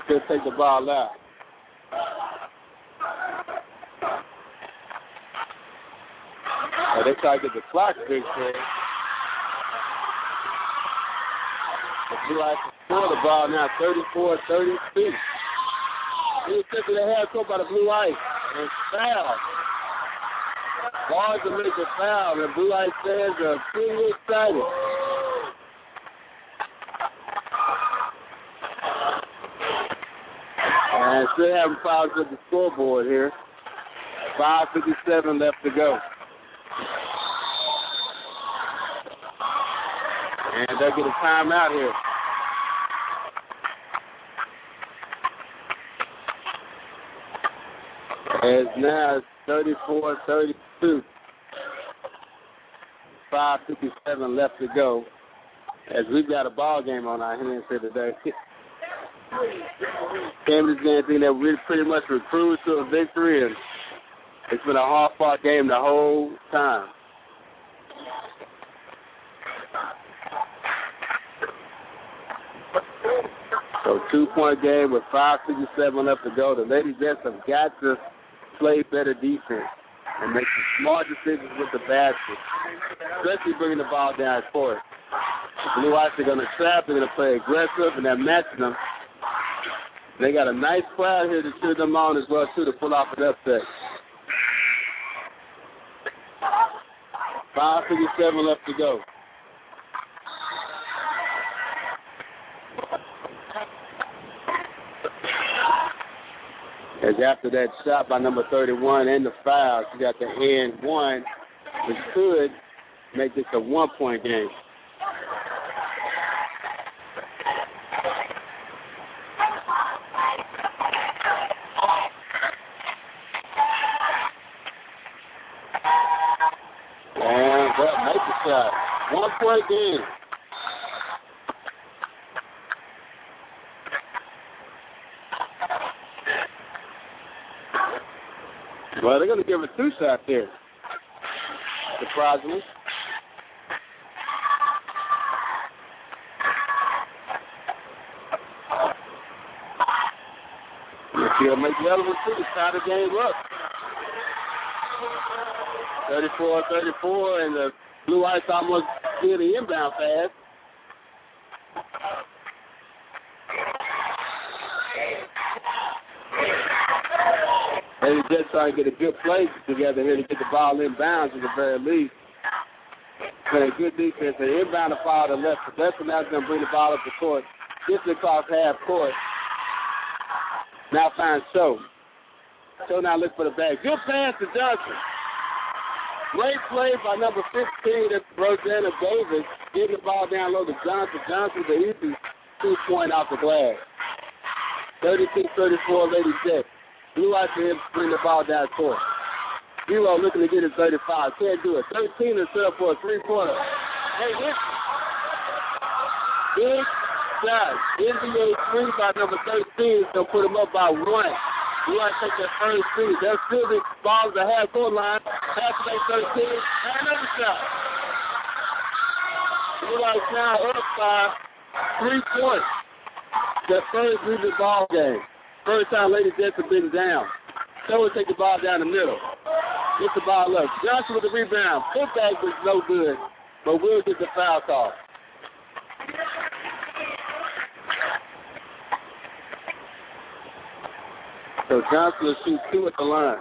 Just take the ball out. Oh, they try to get the clock fixed here. The Blue Ice score the ball now 34-32. He was taken the half court by the Blue Ice and foul. Ball is a major foul. The Blue Ice fans are pretty excited. And still having fouls with the scoreboard here. 5.57 left to go. And they'll get a timeout here. As now it's 34 32. 5.57 left to go. As we've got a ball game on our hands here today. This game thinking that we pretty much recruited to a victory, and it's been a hard fought game the whole time. So two point game with five fifty seven left to go. The Lady Jets have got to play better defense and make some smart decisions with the basket, especially bringing the ball down court. Blue Ice are going to trap. They're going to play aggressive, and they're matching them. They got a nice crowd here to cheer them on as well too to pull off an upset. Five fifty seven left to go. After that shot by number 31 and the foul, she got the end one, which could make this a one point game. And well, make the shot. One point game. Well, they're going to give her two shots here. Surprisingly. If she'll make the one too, tie the game up. 34-34, and the Blue Ice almost did the inbound pass. Trying to get a good play together here to get the ball in bounds at the very least. Playing good defense and inbound the ball to the left. Left now going to bring the ball up the court. Gets it across half court. Now finds Cho. Cho now look for the bag. Good pass to Johnson. Great play by number 15, that's Rosanna Davis, getting the ball down low to Johnson. Johnson, the easy two point off the glass. 36-34, Lady Jets. Blue Ice for him to bring the ball down court. Zero looking to get his 35. Can't do it. 13 is set up for a three-pointer. Hey, this big shot. NBA three by number 13 is going to put him up by one. Blue Ice take that first three. They'll still be balls at half court line. Half of 13. And another shot. Blue Ice now up by three points. That first losing ball game. First time Lady Jets have been down. Will take the ball down the middle. Get the ball up. Johnson with the rebound. Putback was no good, but Will get the foul call. So Johnson will shoot two at the line.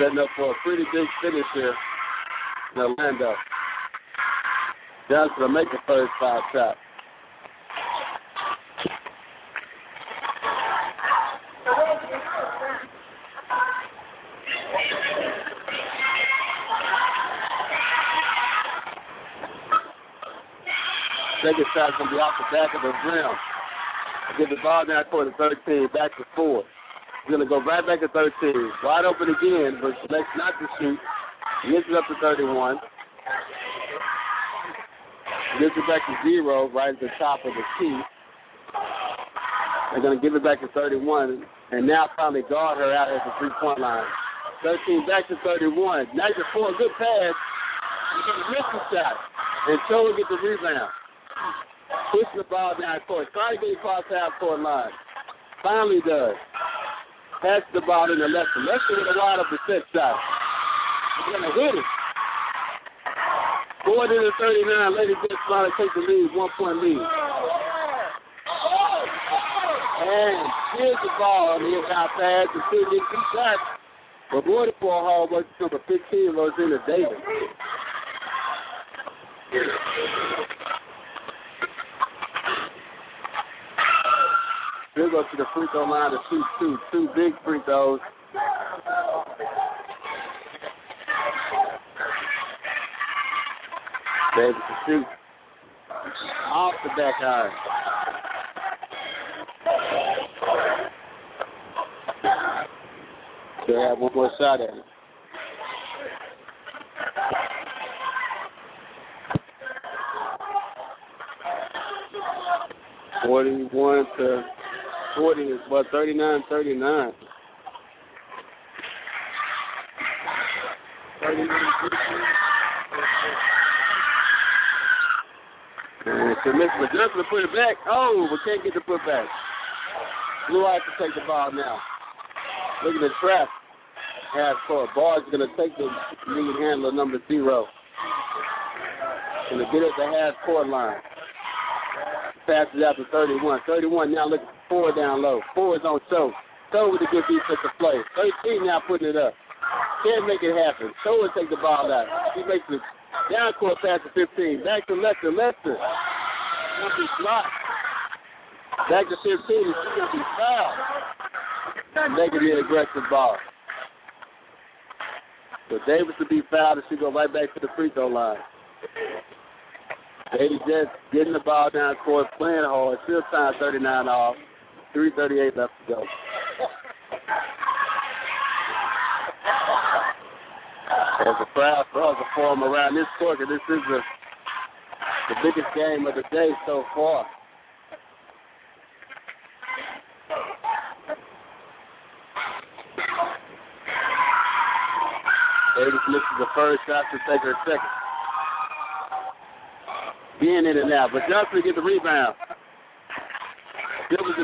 Setting up for a pretty big finish here in Orlando. Johnson will make the first five shots. Second shot's gonna be off the back of the rim. Get the ball down toward the 13, back to four. He's gonna go right back to 13, wide open again, but selects not to shoot. Gets it up to 31. Gets it back to zero, right at the top of the key. They're gonna give it back to 31, and now finally guard her out at the three-point line. 13 back to 31. Nice to four, good pass. He's gonna miss the shot, and so will get the rebound. Pushing the ball down court. Trying to get across half court line. Finally does. Passes the ball in the left. Lester with a wide open set shot. He's going to hit it. 40 to 39. Lady Jets finally take the lead. One point lead. And here's the ball on the inside pass. The two get two shots. But Border for a hall was number 15, Rosina Davis. She'll go to the free throw line to shoot two, two big free throws. Davis to shoot off the back iron. They have one more shot at it. Forty-one to forty is what thirty-nine, thirty-nine. And so Mr. Johnson put it back. Oh, we can't get the put back. Blue Ice to take the ball now. Look at the trap. Half court. Ball's going to take the lead handler number zero. Going to get at the half court line. Passes out to 31. 31 now look four down low. Four is on Cho. Cho with a good defensive play. 13 now putting it up. Can't make it happen. Cho will take the ball out. He makes it down court pass to 15. Back to Lester. Lester. Gonna. Back to 15. She's gonna be fouled. The aggressive ball. So Davis will be fouled and she go right back to the free throw line. Lady Jets getting the ball down court, playing hard, still time 39 off. 3.38 left to go. There's a crowd for to form around this court, and this is the, the biggest game of the day so far. Davis misses the first shot to take her second. Being in and out, but Johnson get the rebound.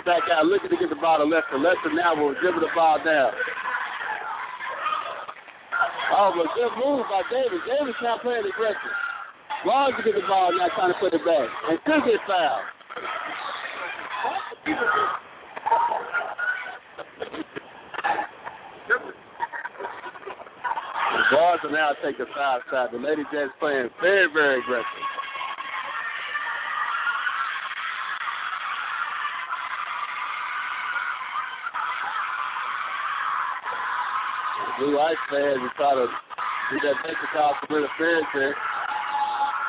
Back out, looking to get the ball to Lester. Lester now will dribble the ball down. Oh, but good move by Davis. Davis not playing aggressive. Long to get the ball, not trying to put it back. And still get fouled. The guards will now take the side. The Lady Jets playing very, very aggressive. Blue Ice fans will try to do that call for interference there.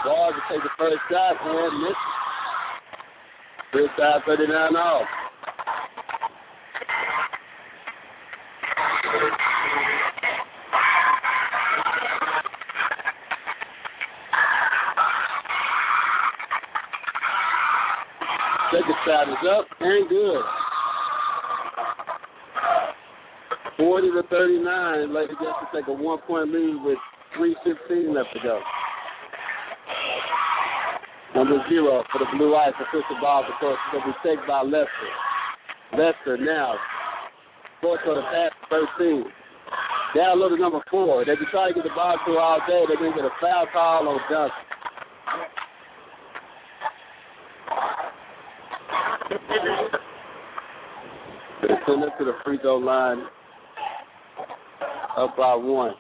Bars will take the first shot and miss. First side 39 off. Second shot is up and good. 40 to 39. Lady Jets to take a one point lead with 3.15 left to go. Number zero for the Blue Ice. Official ball, of course, will be taken by Lester. Lester now. Fourth on the pass, 13. Down low to number four. They been trying to get the ball through all day. They're going to get a foul call on Johnson. They send it to the free throw line up by one.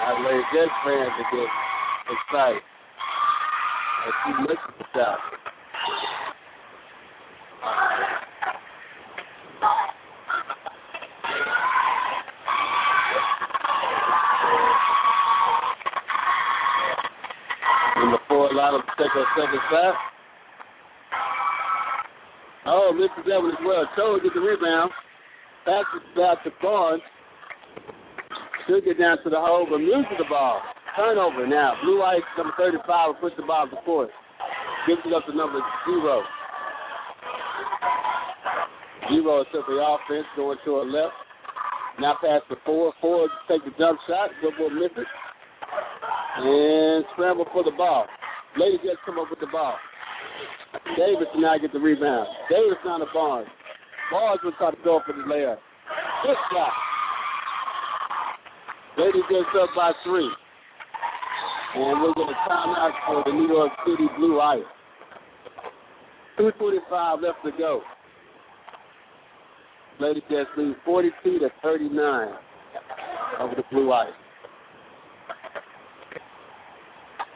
I lay Jets fans to get excited as he misses the shot. Number four allowed him to take a second shot. Misses that one as well. Cho get the rebound. Passes back to Barnes. She'll get down to the hole, but loses the ball. Turnover now. Blue Ice, number 35, will push the ball to court. Gives it up to number zero. Zero is simply offense going to her left. Now pass to four. Four take the jump shot. Good will miss it. And scramble for the ball. Lady Jets come up with the ball. Davis now get the rebound. Davis down to Barnes. Barnes was trying to go for the layup. Good shot. Lady Jets up by three. And we're going to time out for the New York City Blue Ice. 2.25 left to go. Lady Jets lead 42 to 39 over the Blue Ice.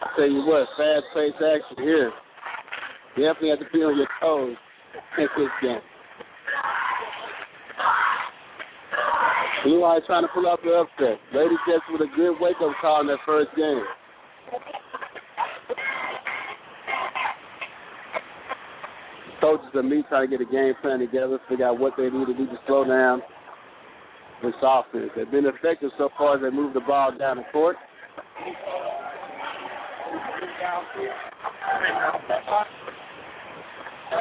I tell you what, fast paced action here. You definitely have to be on your toes in this game. Blue Ice trying to pull up the upset. Lady Jets with a good wake up call in that first game. coaches and me trying to get a game plan together, figure out what they need to do to slow down this offense. They've been effective so far as they move the ball down the court. Wait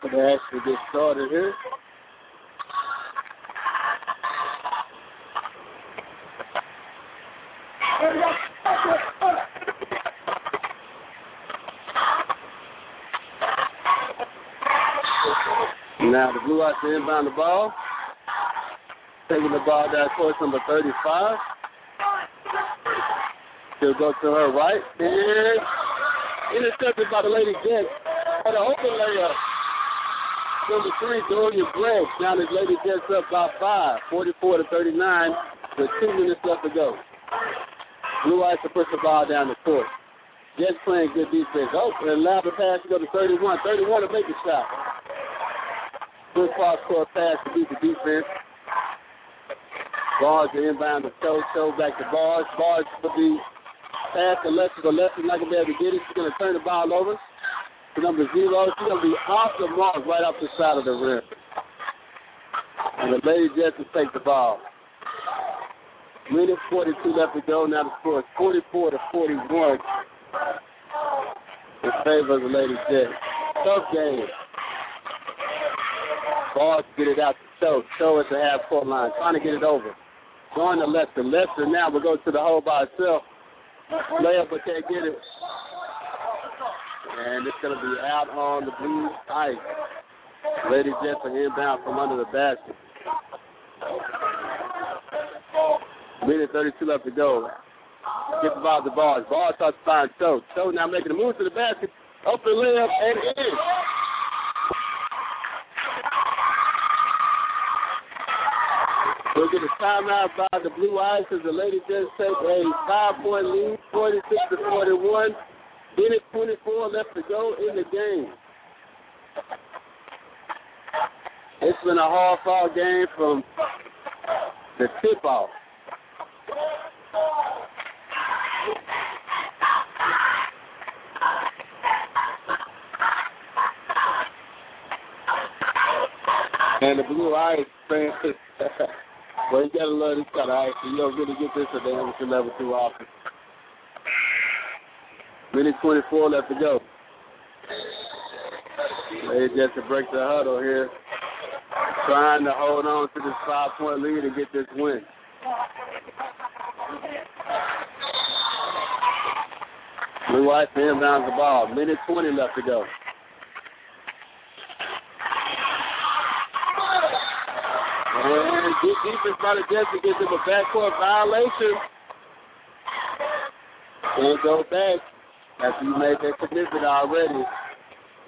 for the action to get started here. The Blue Ice to inbound the ball. Taking the ball down course number 35. She'll go to her right. And intercepted by the Lady Jets. For the open layup. Number three, Dorian Gregg. Now this Lady Jets up by five. 44 to 39 with two minutes left to go. Blue Ice to push the ball down the court. Jets playing good defense. Oh, and allow the pass to go to 31. 31 to make a shot. Good cross court pass to beat the defense. Bars to inbound to toe, toe back to bars. Bars to be pass to Lester, but Lester's not going to be able to get it. She's going to turn the ball over to number zero. She's going to be off the mark right off the side of the rim. And the Lady Jets will take the ball. Minute 42 left to go. Now the score is 44 to 41 in favor of the Lady Jets. Tough game. To get it out to Cho. Cho at the half court line, trying to get it over. Going to Lester. Lester now will go to the hole by itself. Layup, but can't get it. And it's going to be out on the blue ice. Lady Jets are inbound from under the basket. Minute 32 left to go. Get the ball to bars. Ball starts to find Cho. Cho now making a move to the basket. Open layup and in. We'll get a timeout by the Blue Ice as the Lady Jets take a five-point lead, 46 to 41. Minute 24 left to go in the game. It's been a hard-fought game from the tip-off. And the Blue Ice [LAUGHS] well, you gotta love this kind of ice. You don't really get this at the amateur level too often. Minute 24 left to go. They just to break the huddle here, trying to hold on to this five-point lead and get this win. Blue Ice inbounds the ball. Minute 20 left to go. Good defense by the Jets to get them a backcourt violation. And go back after you made that commitment already.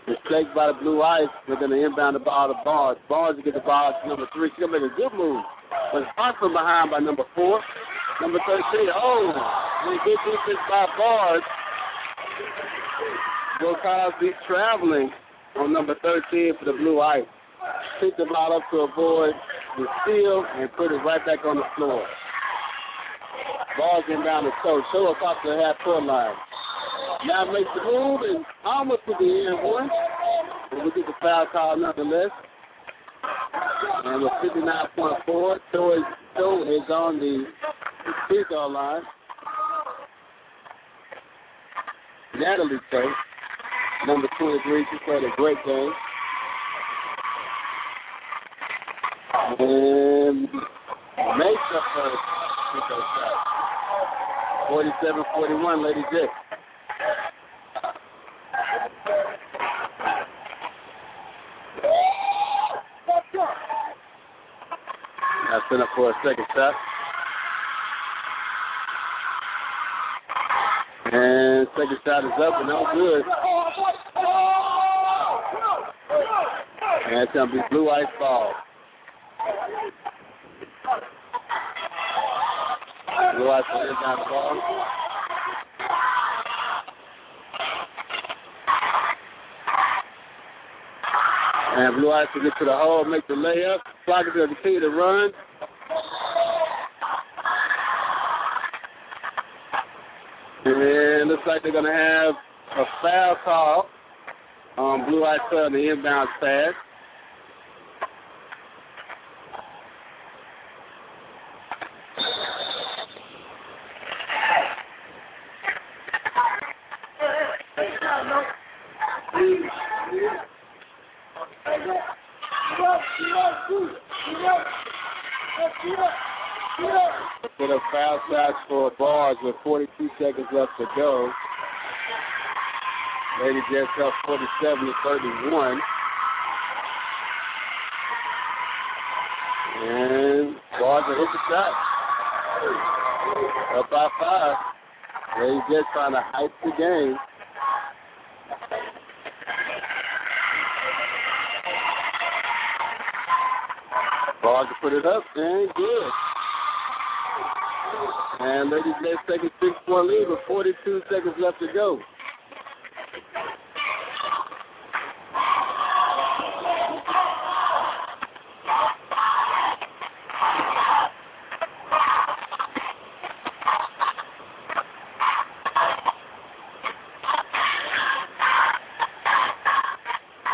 Mistakes by the Blue Ice. We're going to inbound the ball to Barnes. Barnes to get the ball to number three. She's going to make a good move. But it's from behind by number four. Number 13. Oh, and good defense by Barnes. Will Cosby traveling on number 13 for the Blue Ice. Pick the ball up to avoid the and put it right back on the floor. Ball getting down the toe. Show us off the half court line. Now makes the move and almost to the end one. We get the foul call nonetheless. And with 59.4, Toe is, Toe is on the free throw line. Natalie Toe, number 23, she played a great game. And makes up shot. 47-41, Lady Dick. Now send up for a second shot. And second shot is up and no good. And it's going to be blue ice ball. Blue ice ball inbound ball. And Blue Ice will get to the hole, make the layup. Is going to continue to run. And looks like they're going to have a foul call on Blue Ice on the inbound pass. With a foul shot for bars with 42 go. Lady Jets up 47 to 31. And are hit the shot. Up by five. Lady Jets trying to hype the game. Bars put it up and good. And ladies, let's take six point lead with 42 seconds left to go.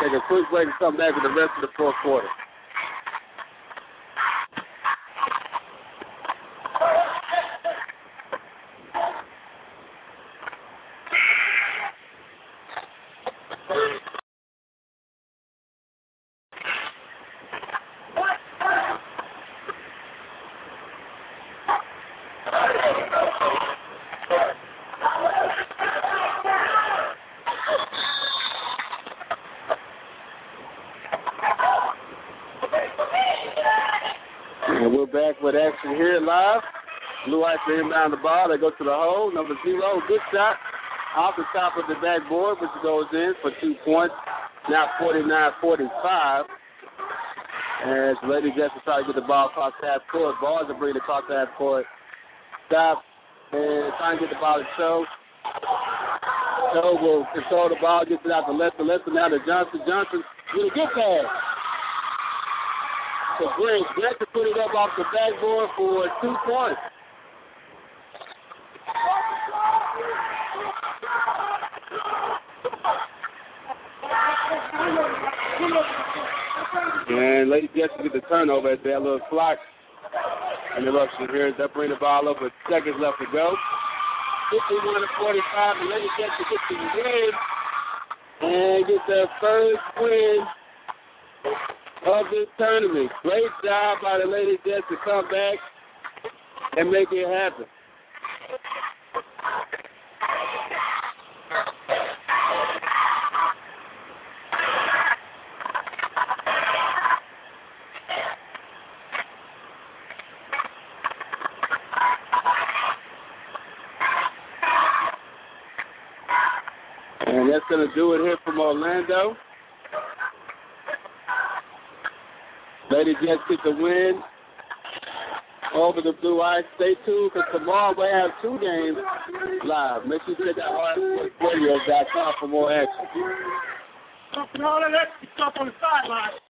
Take a quick break and come back with the rest of the fourth quarter. And we're back with action here live. Blue Ice to inbound the ball. They go to the hole. Number zero, good shot off the top of the backboard, which goes in for two points. Now 49-45. As Lady Jets try to get the ball across half court. Bars are bringing it across half court. Stop and trying to get the ball to Cho. Cho will control the ball, gets it out to left, and now to Johnson. Johnson with a good pass. So Gregg, Gregg to put it up off the backboard for two points. Turnover as that little clock interruption here. They bring the ball up with seconds left to go. 51 to 45. The Lady Jets to get the win and get their first win of this tournament. Great job by the Lady Jets to come back and make it happen. And that's going to do it here from Orlando. Lady Jets get the win over the Blue Ice. Stay tuned because tomorrow we have two games live. Make sure you check out RFSportsRadio.com for more action. All that extra stuff on the sideline.